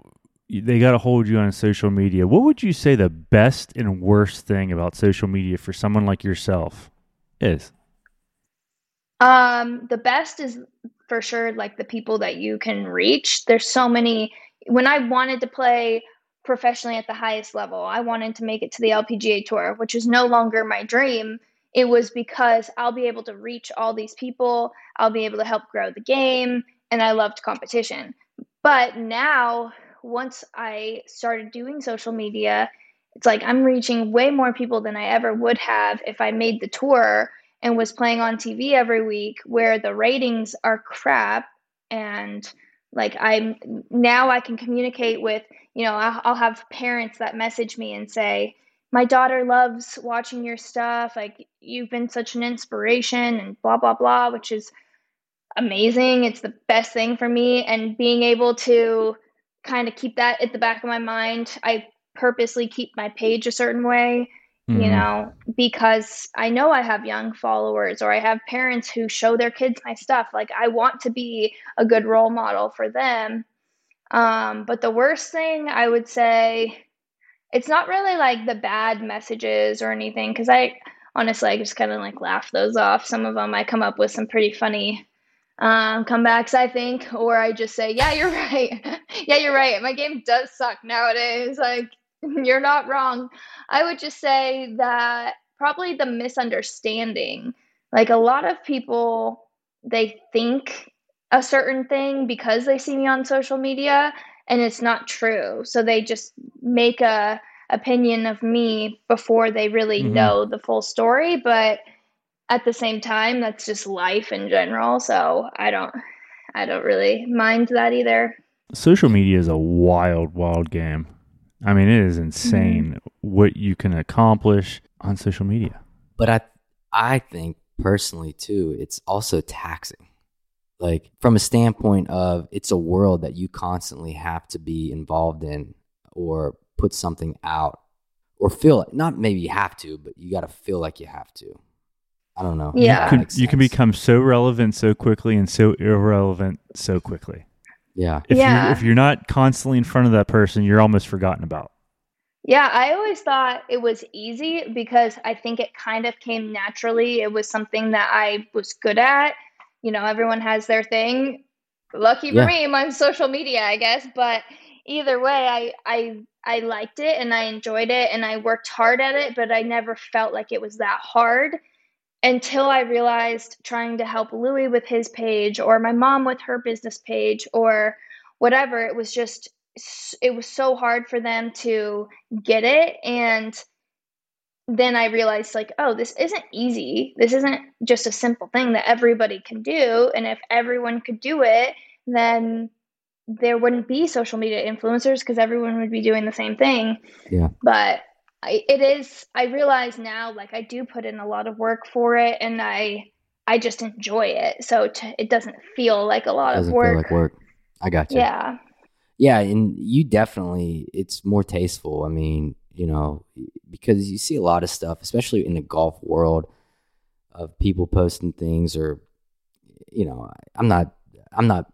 they got to hold you on social media. What would you say the best and worst thing about social media for someone like yourself is? Um, the best is for sure like the people that you can reach. There's so many. When I wanted to play professionally at the highest level, I wanted to make it to the LPGA Tour, which is no longer my dream. It was because I'll be able to reach all these people, I'll be able to help grow the game, and I loved competition. But now, once I started doing social media, it's like I'm reaching way more people than I ever would have if I made the tour and was playing on TV every week where the ratings are crap. And like I'm now I can communicate with you know I'll, have parents that message me and say my daughter loves watching your stuff. Like you've been such an inspiration and blah blah blah which is amazing. It's the best thing for me. And being able to kind of keep that at the back of my mind I purposely keep my page a certain way you Mhm. know, because I know I have young followers or I have parents who show their kids my stuff. Like I want to be a good role model for them. Um, but the worst thing I would say, it's not really like the bad messages or anything, because I honestly I just kind of like laugh those off. Some of them I come up with some pretty funny um, comebacks, I think, or I just say, yeah, you're [laughs] right. yeah, you're right. My game does suck nowadays. Like [laughs] you're not wrong. I would just say that probably the misunderstanding like a lot of people they think a certain thing because they see me on social media and it's not true. So they just make a opinion of me before they really Mhm. know the full story, but at the same time that's just life in general, so I don't I don't really mind that either. Social media is a wild, wild game. I mean, it is insane mm-hmm. what you can accomplish on social media. But I I think personally too, it's also taxing. Like from a standpoint of it's a world that you constantly have to be involved in or put something out or feel not maybe you have to, but you got to feel like you have to. I don't know. Yeah. You can, you can become so relevant so quickly and so irrelevant so quickly. Yeah. If Yeah. you're if you're not constantly in front of that person, you're almost forgotten about. Yeah, I always thought it was easy because I think it kind of came naturally. It was something that I was good at. You know, everyone has their thing. Lucky for Yeah. me, I'm on social media, I guess. But either way, I I I liked it and I enjoyed it and I worked hard at it, but I never felt like it was that hard until I realized trying to help Louie with his page or my mom with her business page or whatever, it was just it was so hard for them to get it and then I realized like, oh, this isn't easy. This isn't just a simple thing that everybody can do. And if everyone could do it, then there wouldn't be social media influencers because everyone would be doing the same thing. Yeah. But I, it is. I realize now, like I do put in a lot of work for it, and I I just enjoy it. So t- it doesn't feel like a lot Doesn't of feel work. like work. I got you. Yeah. Yeah, and you definitely it's more tasteful. I mean, you know, because you see a lot of stuff, especially in the golf world, of people posting things or you know, I'm not I'm not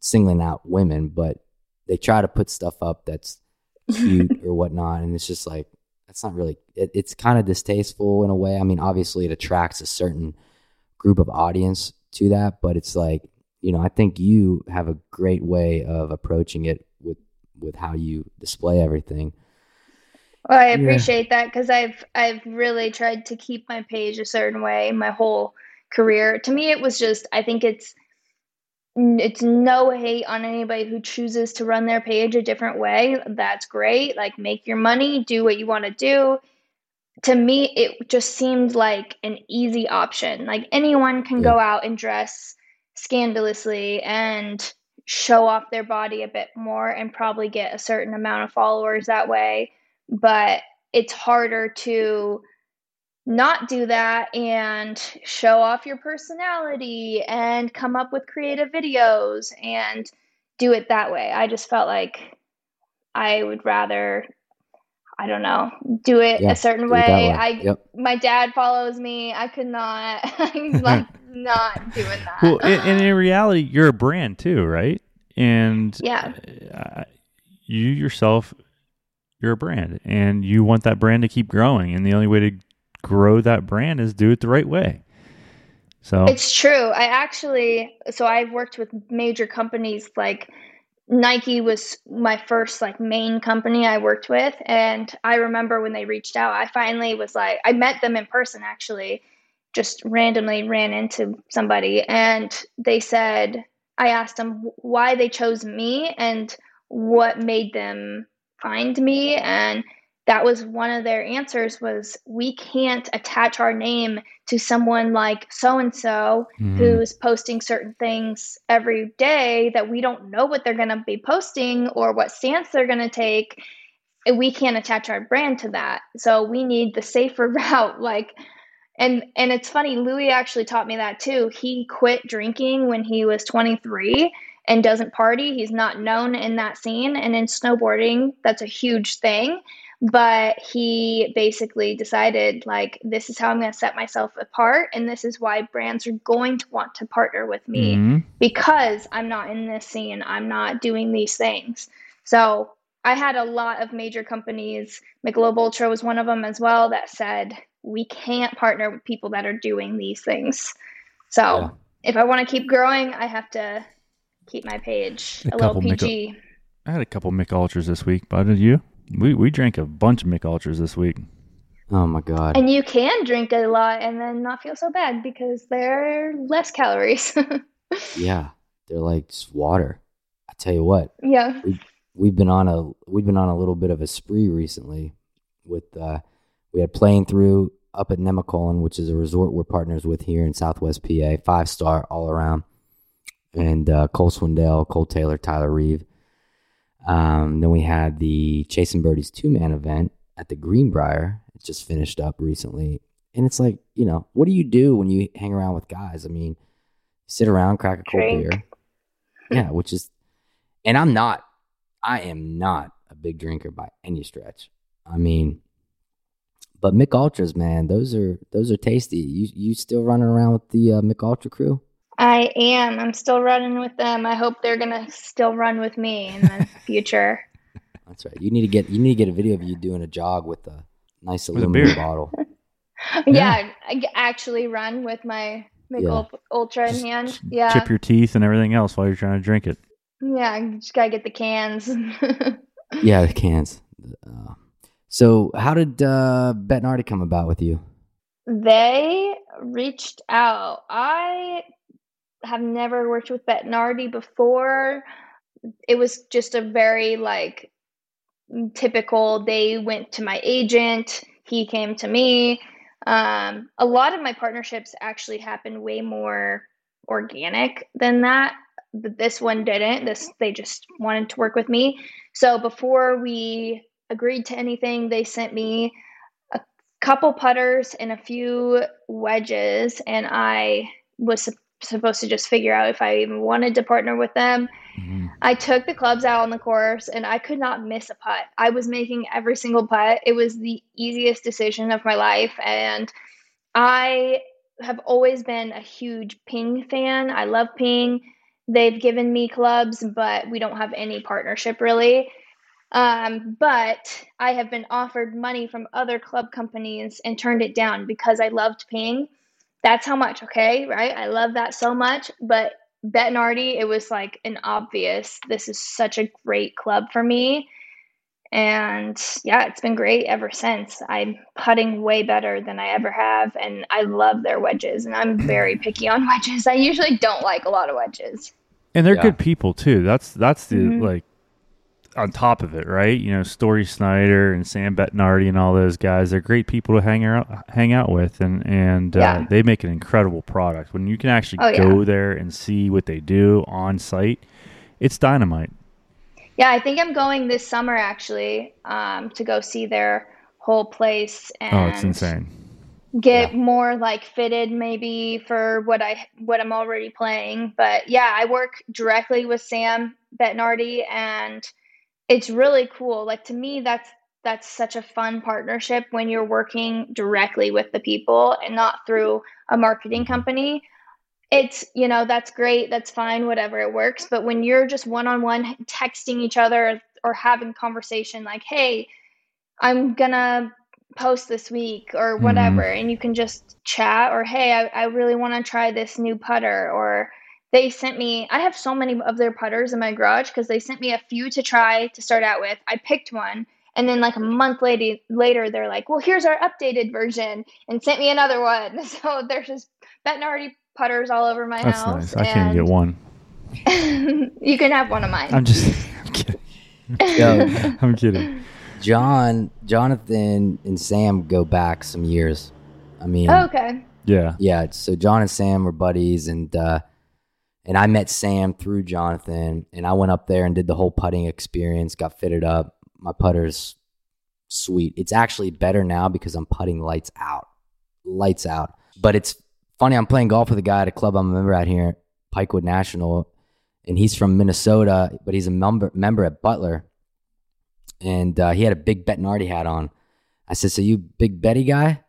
singling out women, but they try to put stuff up that's [laughs] cute or whatnot, and it's just like that's not really. It, it's kind of distasteful in a way. I mean, obviously, it attracts a certain group of audience to that, but it's like you know, I think you have a great way of approaching it with with how you display everything. Well, I Yeah. appreciate that because I've I've really tried to keep my page a certain way my whole career. To me, it was just I think it's it's no hate on anybody who chooses to run their page a different way. That's great. Like make your money, do what you want to do. To me, it just seemed like an easy option. Like anyone can go out and dress scandalously and show off their body a bit more and probably get a certain amount of followers that way but it's harder to not do that and show off your personality and come up with creative videos and do it that way. I just felt like I would rather I don't know, do it Yeah, a certain it way. way. I Yep. my dad follows me. I could not [laughs] I'm [laughs] like not doing that. Well, and, and in reality, you're a brand too, right? And Yeah. uh, you yourself, you're a brand, and you want that brand to keep growing. And the only way to grow that brand is do it the right way. So It's true. I actually, so I've worked with major companies like Nike was my first like main company I worked with. And I remember when they reached out, I finally was like, I met them in person actually, just randomly ran into somebody. And they said, I asked them why they chose me and what made them find me. And that was one of their answers was we can't attach our name to someone like so and so who's posting certain things every day that we don't know what they're going to be posting or what stance they're going to take. And we can't attach our brand to that. So we need the safer [laughs] route like and and it's funny louie actually taught me that too. He quit drinking when he was 23 and doesn't party. He's not known in that scene. And in snowboarding that's a huge thing but he basically decided like this is how i'm going to set myself apart and this is why brands are going to want to partner with me Mhm. because i'm not in this scene i'm not doing these things so i had a lot of major companies michelob ultra was one of them as well that said we can't partner with people that are doing these things so Yeah. if i want to keep growing i have to keep my page A a, little pg I had a couple Mick Ultras this week, but did you? We we drank a bunch of Mick Ultras this week. Oh my god. And you can drink a lot and then not feel so bad because they're less calories. [laughs] yeah, they're like just water. I tell you what, yeah. we've been on a we've been on a little bit of a spree recently. With uh, we had playing through up at Nemacolin, which is a resort we're partners with here in Southwest PA, five star all around, and uh, Cole Swindell, Cole Taylor, Tyler Reeve. Um, then we had the Chasing Birdies two man event at the Greenbrier. It just finished up recently, and it's like you know, what do you do when you hang around with guys? I mean, sit around, crack a cold Drink. beer, yeah, which is, and I'm not, I am not a big drinker by any stretch. I mean, but Mick Ultras, man, those are those are tasty. You you still running around with the uh, Mick Ultra crew? I am. I'm still running with them. I hope they're gonna still run with me in the [laughs] future. That's right. You need to get you need to get a video of you doing a jog with a nice a aluminum beer. bottle. [laughs] yeah, I g- actually run with my Mick Yeah. Ul- Ultra in Just hand. Yeah, Chip your teeth and everything else while you're trying to drink it. yeah. I just gotta get the cans. [laughs] yeah, the cans. Uh, so, how did uh, Bettinardi come about with you? They reached out. I have never worked with Bettinardi before. It was just a very like typical. They went to my agent, he came to me. Um, a lot of my partnerships actually happened way more organic than that. But this one didn't. This they just wanted to work with me. So before we agreed to anything, they sent me a couple putters and a few wedges, and I was supposed to just figure out if I even wanted to partner with them. Mhm. I took the clubs out on the course and I could not miss a putt. I was making every single putt. It was the easiest decision of my life. And I have always been a huge ping fan. I love ping. They've given me clubs, but we don't have any partnership really. Um, but I have been offered money from other club companies and turned it down because I loved ping. That's how much, okay? Right? I love that so much. But Bettinardi, it was like an obvious, this is such a great club for me. And yeah, it's been great ever since. I'm putting way better than I ever have, and I love their wedges. And I'm very [clears throat] picky on wedges. I usually don't like a lot of wedges. And they're Yeah. good people too. That's that's the Mhm. like on top of it, right? You know, Story Snyder and Sam Bettinardi and all those guys. They're great people to hang out hang out with, and and uh, they make an incredible product. When you can actually Oh, yeah. go there and see what they do on site, it's dynamite. Yeah, I think I'm going this summer actually um, to go see their whole place and Oh, it's insane. get more like fitted maybe for what I what I'm already playing. But yeah, I work directly with Sam Bettinardi and it's really cool. Like to me that's that's such a fun partnership when you're working directly with the people and not through a marketing mm-hmm. company. It's, you know, that's great, that's fine, whatever, it works. But when you're just one on one texting each other or having conversation like, hey, I'm gonna post this week or mm-hmm. whatever, and you can just chat or hey, I, I really want to try this new putter or they sent me I have so many of their putters in my garage because they sent me a few to try to start out with. I picked one and then like a month later later they're like, Well here's our updated version and sent me another one. [laughs] So there's just Bettinardi putters all over my That's house. nice. I can't get one. one. [laughs] you can have one of mine. I'm just [laughs] I'm kidding. Yo, I'm kidding. John, Jonathan, and Sam go back some years. I mean, Oh, okay. Yeah. yeah. So John and Sam were buddies, and uh, and I met Sam through Jonathan, and I went up there and did the whole putting experience. Got fitted up. My putter's sweet. It's actually better now because I'm putting lights out, lights out. But it's funny. I'm playing golf with a guy at a club I'm a member out here, Pikewood National, and he's from Minnesota, but he's a member member at Butler, and uh, he had a big Bettinardi hat on. I said, "So you big Betty guy?"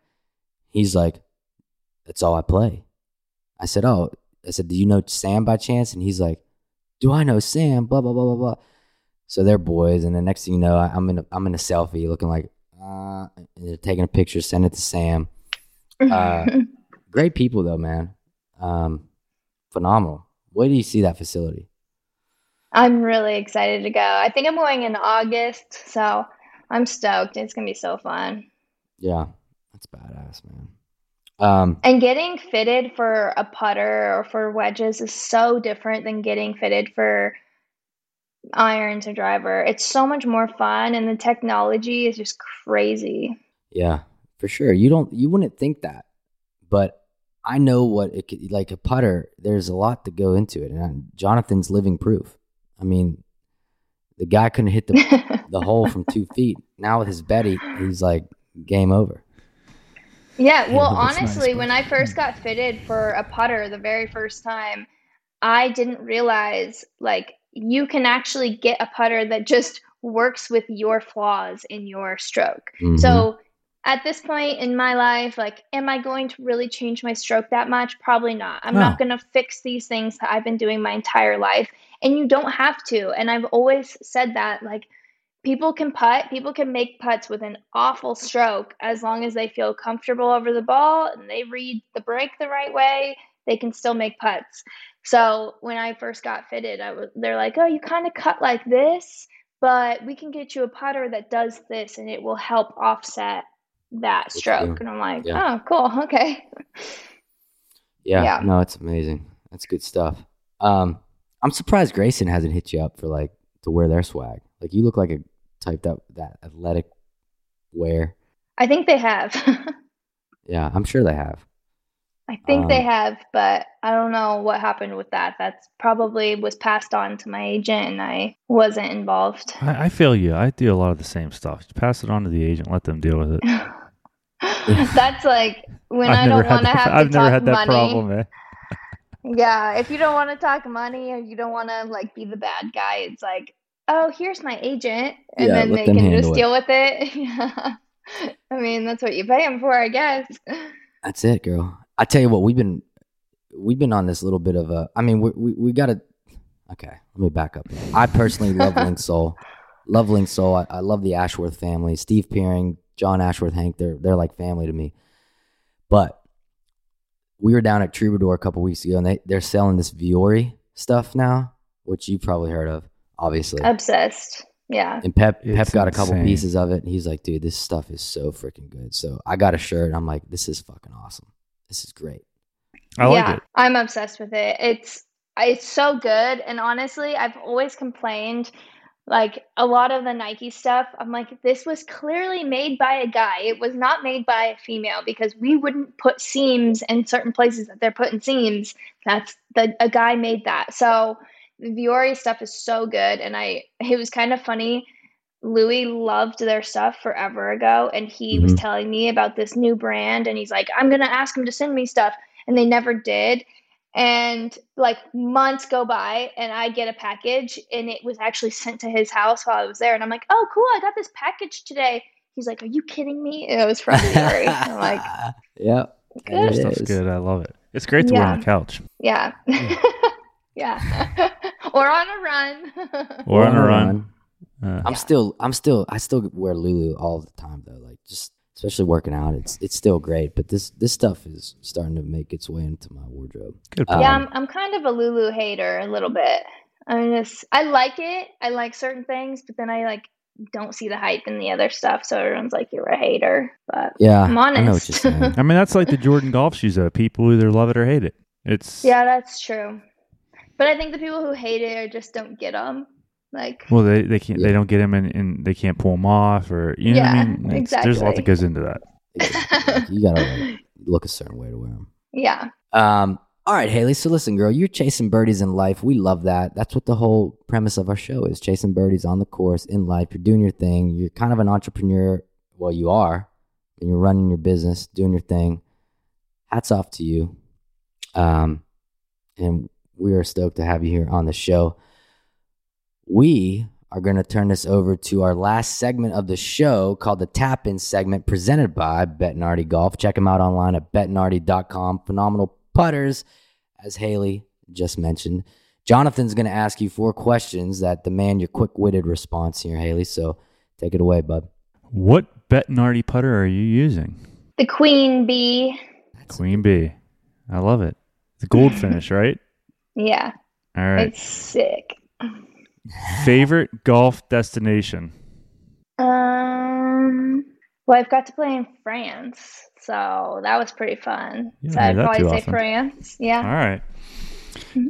He's like, "That's all I play." I said, "Oh," I said, "Do you know Sam by chance?" And he's like, "Do I know Sam?" Blah blah blah blah blah. So they're boys, and the next thing you know, I- I'm in a, I'm in a selfie, looking like, uh, they're taking a picture, send it to Sam. Uh, [laughs] Great people though, man. Um, phenomenal. Where do you see that facility? I'm really excited to go. I think I'm going in August, so I'm stoked. It's gonna be so fun. Yeah, That's badass, man. Um, And getting fitted for a putter or for wedges is so different than getting fitted for irons or driver. It's so much more fun, and the technology is just crazy. yeah, for sure. You don't, you wouldn't think that, but I know what it could like a putter. There's a lot to go into it, and Jonathan's living proof. I mean, the guy couldn't hit the [laughs] the hole from two feet. Now with his Betty, he's like game over. [laughs] Yeah, well, that's nice, honestly, when I first got fitted for a putter the very first time, I didn't realize like you can actually get a putter that just works with your flaws in your stroke. Mhm. So at this point in my life, like, am I going to really change my stroke that much? Probably not. I'm No. not going to fix these things that I've been doing my entire life. And you don't have to. And I've always said that, like, people can putt, people can make putts with an awful stroke as long as they feel comfortable over the ball and they read the break the right way, they can still make putts. So when I first got fitted, I was they're like, "Oh, you kind of cut like this, but we can get you a putter that does this and it will help offset that stroke." And I'm like, Yeah. "Oh, cool. Okay." Yeah, Yeah. no, it's amazing. That's good stuff. Um, I'm surprised Greyson hasn't hit you up for like to wear their swag. Like you look like a type that that athletic wear. I think they have. [laughs] Yeah, I'm sure they have. I think they Um, have, but I don't know what happened with that. That's probably was passed on to my agent and I wasn't involved. I, I feel you. I do a lot of the same stuff. Just pass it on to the agent. Let them deal with it. [laughs] That's like when [laughs] I've I don't want to have to I've never had that money. problem, man. Yeah, if you don't want to talk money or you don't want to like be the bad guy, it's like, oh, here's my agent, and Yeah, then they can just it. deal with it. [laughs] Yeah. I mean, that's what you pay them for, I guess. That's it, girl. I tell you what, we've been we've been on this little bit of a. I mean, we we, we got to. Okay, let me back up. I personally love [laughs] Linksoul. Love Linksoul. I, I love the Ashworth family. Steve Peering, John Ashworth, Hank. They're they're like family to me. But we were down at Troubadour a couple weeks ago, and they they're selling this Vuori stuff now, which you've probably heard of, obviously. Obsessed. Yeah. And Pep Pep It's got a couple insane. pieces of it. And he's like, dude, this stuff is so freaking good. So I got a shirt. And I'm like, this is fucking awesome. This is great. I like yeah, it. I'm obsessed with it. It's it's so good, and honestly, I've always complained like a lot of the Nike stuff. I'm like, this was clearly made by a guy. It was not made by a female because we wouldn't put seams in certain places that they're putting seams. That's the a guy made that. So the Vuori stuff is so good, and I it was kind of funny. Louie loved their stuff forever ago, and he was Mhm. telling me about this new brand, and he's like, I'm gonna ask him to send me stuff, and they never did. And like months go by, and I get a package, and it was actually sent to his house while I was there, and I'm like, Oh, cool! I got this package today. He's like, Are you kidding me? And it was from [laughs] Vuori. I'm like, yep. Your stuff's good. I love it. It's great to wear on the couch Yeah, [laughs] yeah, [laughs] or on a run. [laughs] or on a run. Uh, I'm still, I'm still, I still wear Lulu all the time though. Like just, especially working out, it's it's still great. But this this stuff is starting to make its way into my wardrobe. good. Um, Yeah, I'm I'm kind of a Lulu hater a little bit. I just I like it. I like certain things, but then I like don't see the hype in the other stuff. So everyone's like, "You're a hater." But Yeah, I'm I know what honest. you're saying. [laughs] I mean, that's like the Jordan golf shoes. Though people either love it or hate it. It's yeah, that's true. But I think the people who hate it or just don't get them. Like, Well, they they can't. Yeah. They don't get them, and, and they can't pull them off, or you know what I Yeah, mean. It's- There's a lot that goes into that. Exactly. you gotta like, look a certain way to wear them. yeah, Um, all right, Hailey. So listen, girl, you're chasing birdies in life. We love that. That's what the whole premise of our show is: chasing birdies on the course in life. You're doing your thing. You're kind of an entrepreneur. Well, you are, and you're running your business, doing your thing. Hats off to you. Um, and we are stoked to have you here on the show. We are going to turn this over to our last segment of the show called the Tap In segment presented by Bettinardi Golf. Check them out online at bettinardi.com. Phenomenal putters, as Hailey just mentioned. Jonathan's going to ask you four questions that demand your quick witted response here, Hailey. So take it away, bud. What Bettinardi putter are you using? the queen bee. Queen Bee. I love it. The gold finish, right? Yeah, All right. it's sick. Favorite golf destination? Um, Well, I've got to play in France, so that was pretty fun. You so I'd probably say Evian. France. Yeah. All right.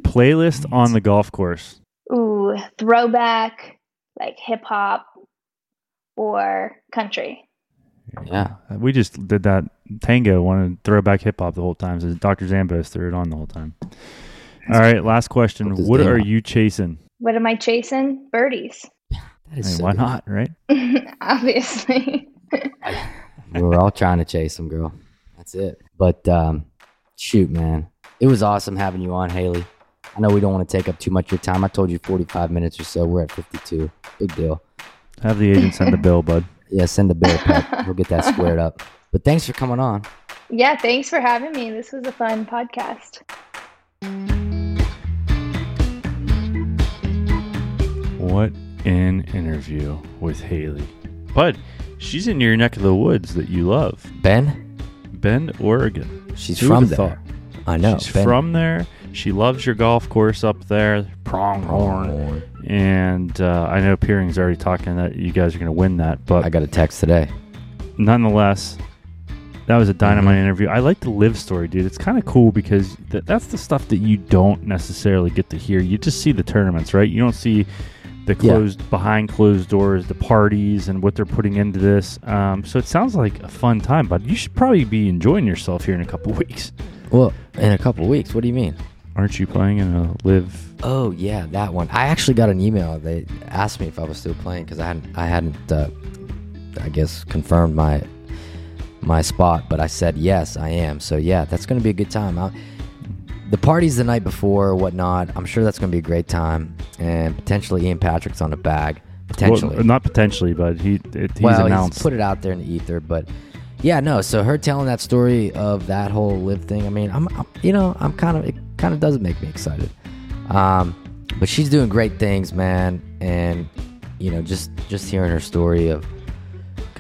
Playlist on the golf course. Ooh, throwback, like hip hop or country. Yeah. We just did that tango, wanted throwback hip hop the whole time. So Dr. Zambos threw it on the whole time. All right, last question. Hope What are on. you chasing? What am I chasing? Birdies. [laughs] That I mean, so why good. not, right? [laughs] Obviously. We [laughs] We're all trying to chase them, girl. That's it. But um, shoot, man, it was awesome having you on, Hailey. I know we don't want to take up too much of your time. I told you 45 minutes or so. We're at 52. Big deal. Have the agent send the bill, bud. Yeah, send the bill, Pep. We'll get that squared up. But thanks for coming on. yeah, thanks for having me. This was a fun podcast. What an interview with Hailey. But she's in your neck of the woods that you love. Ben, Bend, Oregon. she's Who from would've there. thought? I know. She's Ben from there. She loves your golf course up there, Pronghorn. And uh, I know Peering's already talking that you guys are going to win that. But I got a text today. nonetheless, that was a dynamite Mhm. interview. I like the LIV story, dude. It's kind of cool because th- that's the stuff that you don't necessarily get to hear. You just see the tournaments, right? You don't see the Yeah. closed behind closed doors, the parties, and what they're putting into this. Um, so it sounds like a fun time, but you should probably be enjoying yourself here in a couple [laughs] weeks. Well, in a couple weeks. What do you mean? Aren't you playing in a LIV? Oh yeah, that one. I actually got an email. They asked me if I was still playing because I hadn't, I hadn't, uh, I guess, confirmed my my spot. But I said yes, I am. So yeah, that's gonna be a good time. i the party's the night before, or whatnot. I'm sure that's gonna be a great time, and potentially Ian Patrick's on a bag. Potentially, Well, not potentially, but he it, he's well, announced. he's put it out there in the ether, but yeah, no. So her telling that story of that whole LIV thing, I mean, I'm, I'm you know, I'm kind of, it kind of does make me excited. Um, but she's doing great things, man, and you know, just just hearing her story of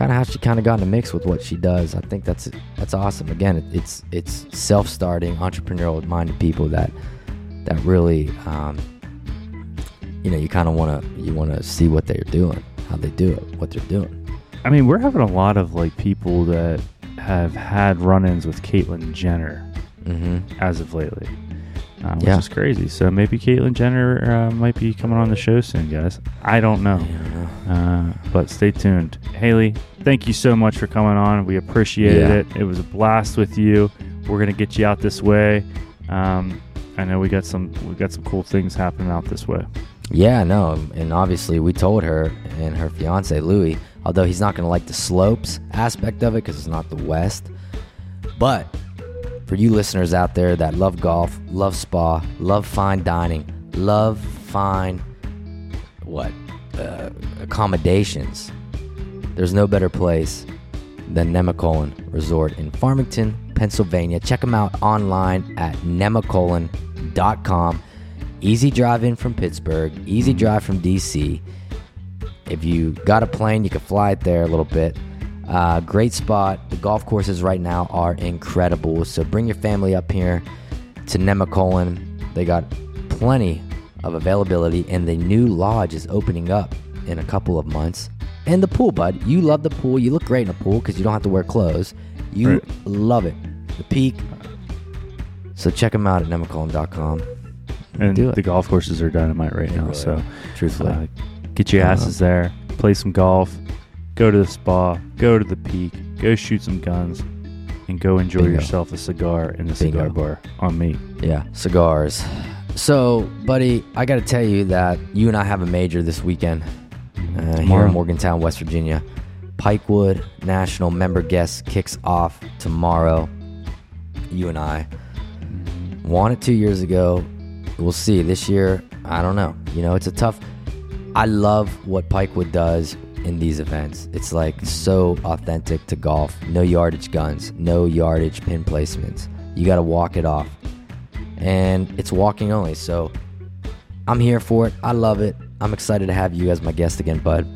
kind of how she kind of got in the mix with what she does, I think that's that's awesome. Again, it, it's it's self-starting, entrepreneurial-minded people that that really, um, you know, you kind of want to you want to see what they're doing, how they do it, what they're doing. I mean, we're having a lot of like people that have had run-ins with Caitlyn Jenner Mm-hmm. as of lately, uh, which Yeah. is crazy. So maybe Caitlyn Jenner uh, might be coming on the show soon, guys. I don't know, uh, but stay tuned. Hailey, thank you so much for coming on. We appreciated Yeah. it. It was a blast with you. We're gonna get you out this way. Um, I know we got some we got some cool things happening out this way. Yeah, no, and obviously we told her and her fiance Louie, although he's not going to like the slopes aspect of it because it's not the West. But for you listeners out there that love golf, love spa, love fine dining, love fine what uh, accommodations, there's no better place than Nemacolin Resort in Farmington, Pennsylvania. Check them out online at nemacolin.com. Easy drive in from Pittsburgh, easy drive from DC. If you got a plane, you can fly it there a little bit. Uh, great spot. The golf courses right now are incredible. So bring your family up here to Nemacolin. They got plenty of availability, and the new lodge is opening up in a couple of months. And the pool, bud. You love the pool. You look great in a pool because you don't have to wear clothes. You Right. love it. The peak. So check them out at nemacolin.com. And Do it. the golf courses are dynamite right They now. really so truthfully. uh, get your Uh-huh. asses there, play some golf, go to the spa, go to the peak, go shoot some guns, and go enjoy Bingo. yourself a cigar in the cigar Bingo. bar on me. Yeah, cigars. So, buddy, I got to tell you that you and I have a major this weekend uh, here in Morgantown, West Virginia. Pikewood National Member Guest kicks off tomorrow. You and I won it two years ago. We'll see. This year, I don't know. You know, it's a tough. I love what Pikewood does in these events. It's like so authentic to golf. No yardage guns, no yardage pin placements. You got to walk it off and it's walking only. So I'm here for it. I love it. I'm excited to have you as my guest again, bud.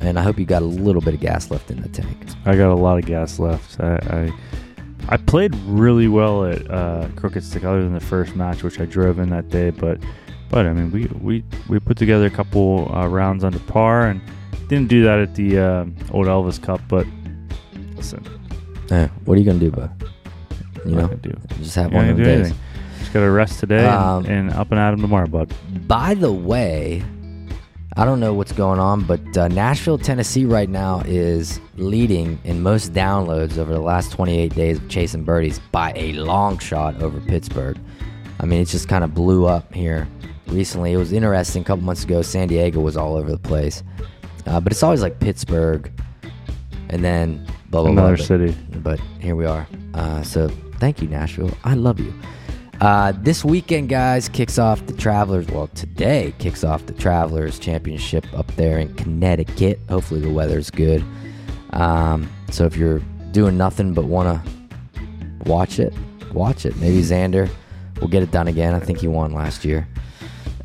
And I hope you got a little bit of gas left in the tank. I got a lot of gas left. I I, I played really well at uh, Crooked Stick, other than the first match, which I drove in that day. But but I mean, we we, we put together a couple uh, rounds under par, and didn't do that at the uh, old Elvis Cup. But listen. What are you gonna do, bud? You know, do. just have one of do days. anything. Just got to rest today and- Um, and, up and at 'em tomorrow, bud. By the way, I don't know what's going on, but uh, Nashville, Tennessee, right now is leading in most downloads over the last 28 days of chasing birdies by a long shot over Pittsburgh. I mean, it just kind of blew up here recently. It was interesting. A couple months ago, San Diego was all over the place, uh, but it's always like Pittsburgh, and then blah blah Another blah. city. But here we are. Uh, so thank you, Nashville. I love you. Uh, this weekend, guys, kicks off the Travelers. Well, today kicks off the Travelers Championship up there in Connecticut. Hopefully, the weather's good. Um, so if you're doing nothing but want to watch it, watch it. Maybe Xander will get it done again. I think he won last year. [laughs]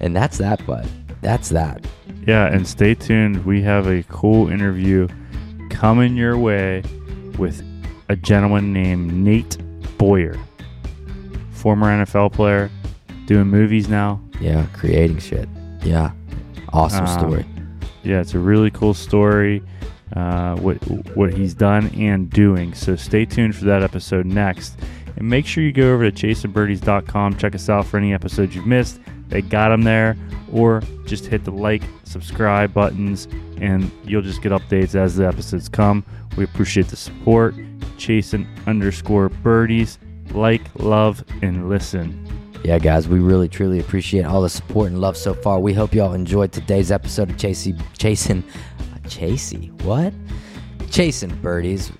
and that's that, bud. That's that. Yeah, and stay tuned. We have a cool interview coming your way with a gentleman named Nate Boyer, former NFL player, doing movies now. Yeah, creating shit. Yeah. Awesome Um, story. Yeah, it's a really cool story. Uh, what what he's done and doing. So stay tuned for that episode next, and make sure you go over to chaseandbirdies.com. Check us out for any episodes you've missed. They got them there, or just hit the like, subscribe buttons, and you'll just get updates as the episodes come. We appreciate the support. Chasing underscore birdies. Like, love, and listen. Yeah, guys, we really truly appreciate all the support and love so far. We hope y'all enjoyed today's episode of Chasey Chasing Chasey. What? Chasing Birdies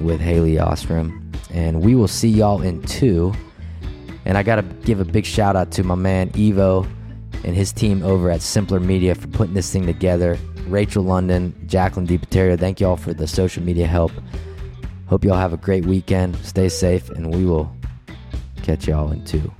with Hailey Ostrom. And we will see y'all in two. And I gotta give a big shout out to my man Evo and his team over at Simpler Media for putting this thing together. Rachel London, Jacqueline DiPaterio, thank y'all for the social media help. Hope y'all have a great weekend. Stay safe, and we will catch y'all in two.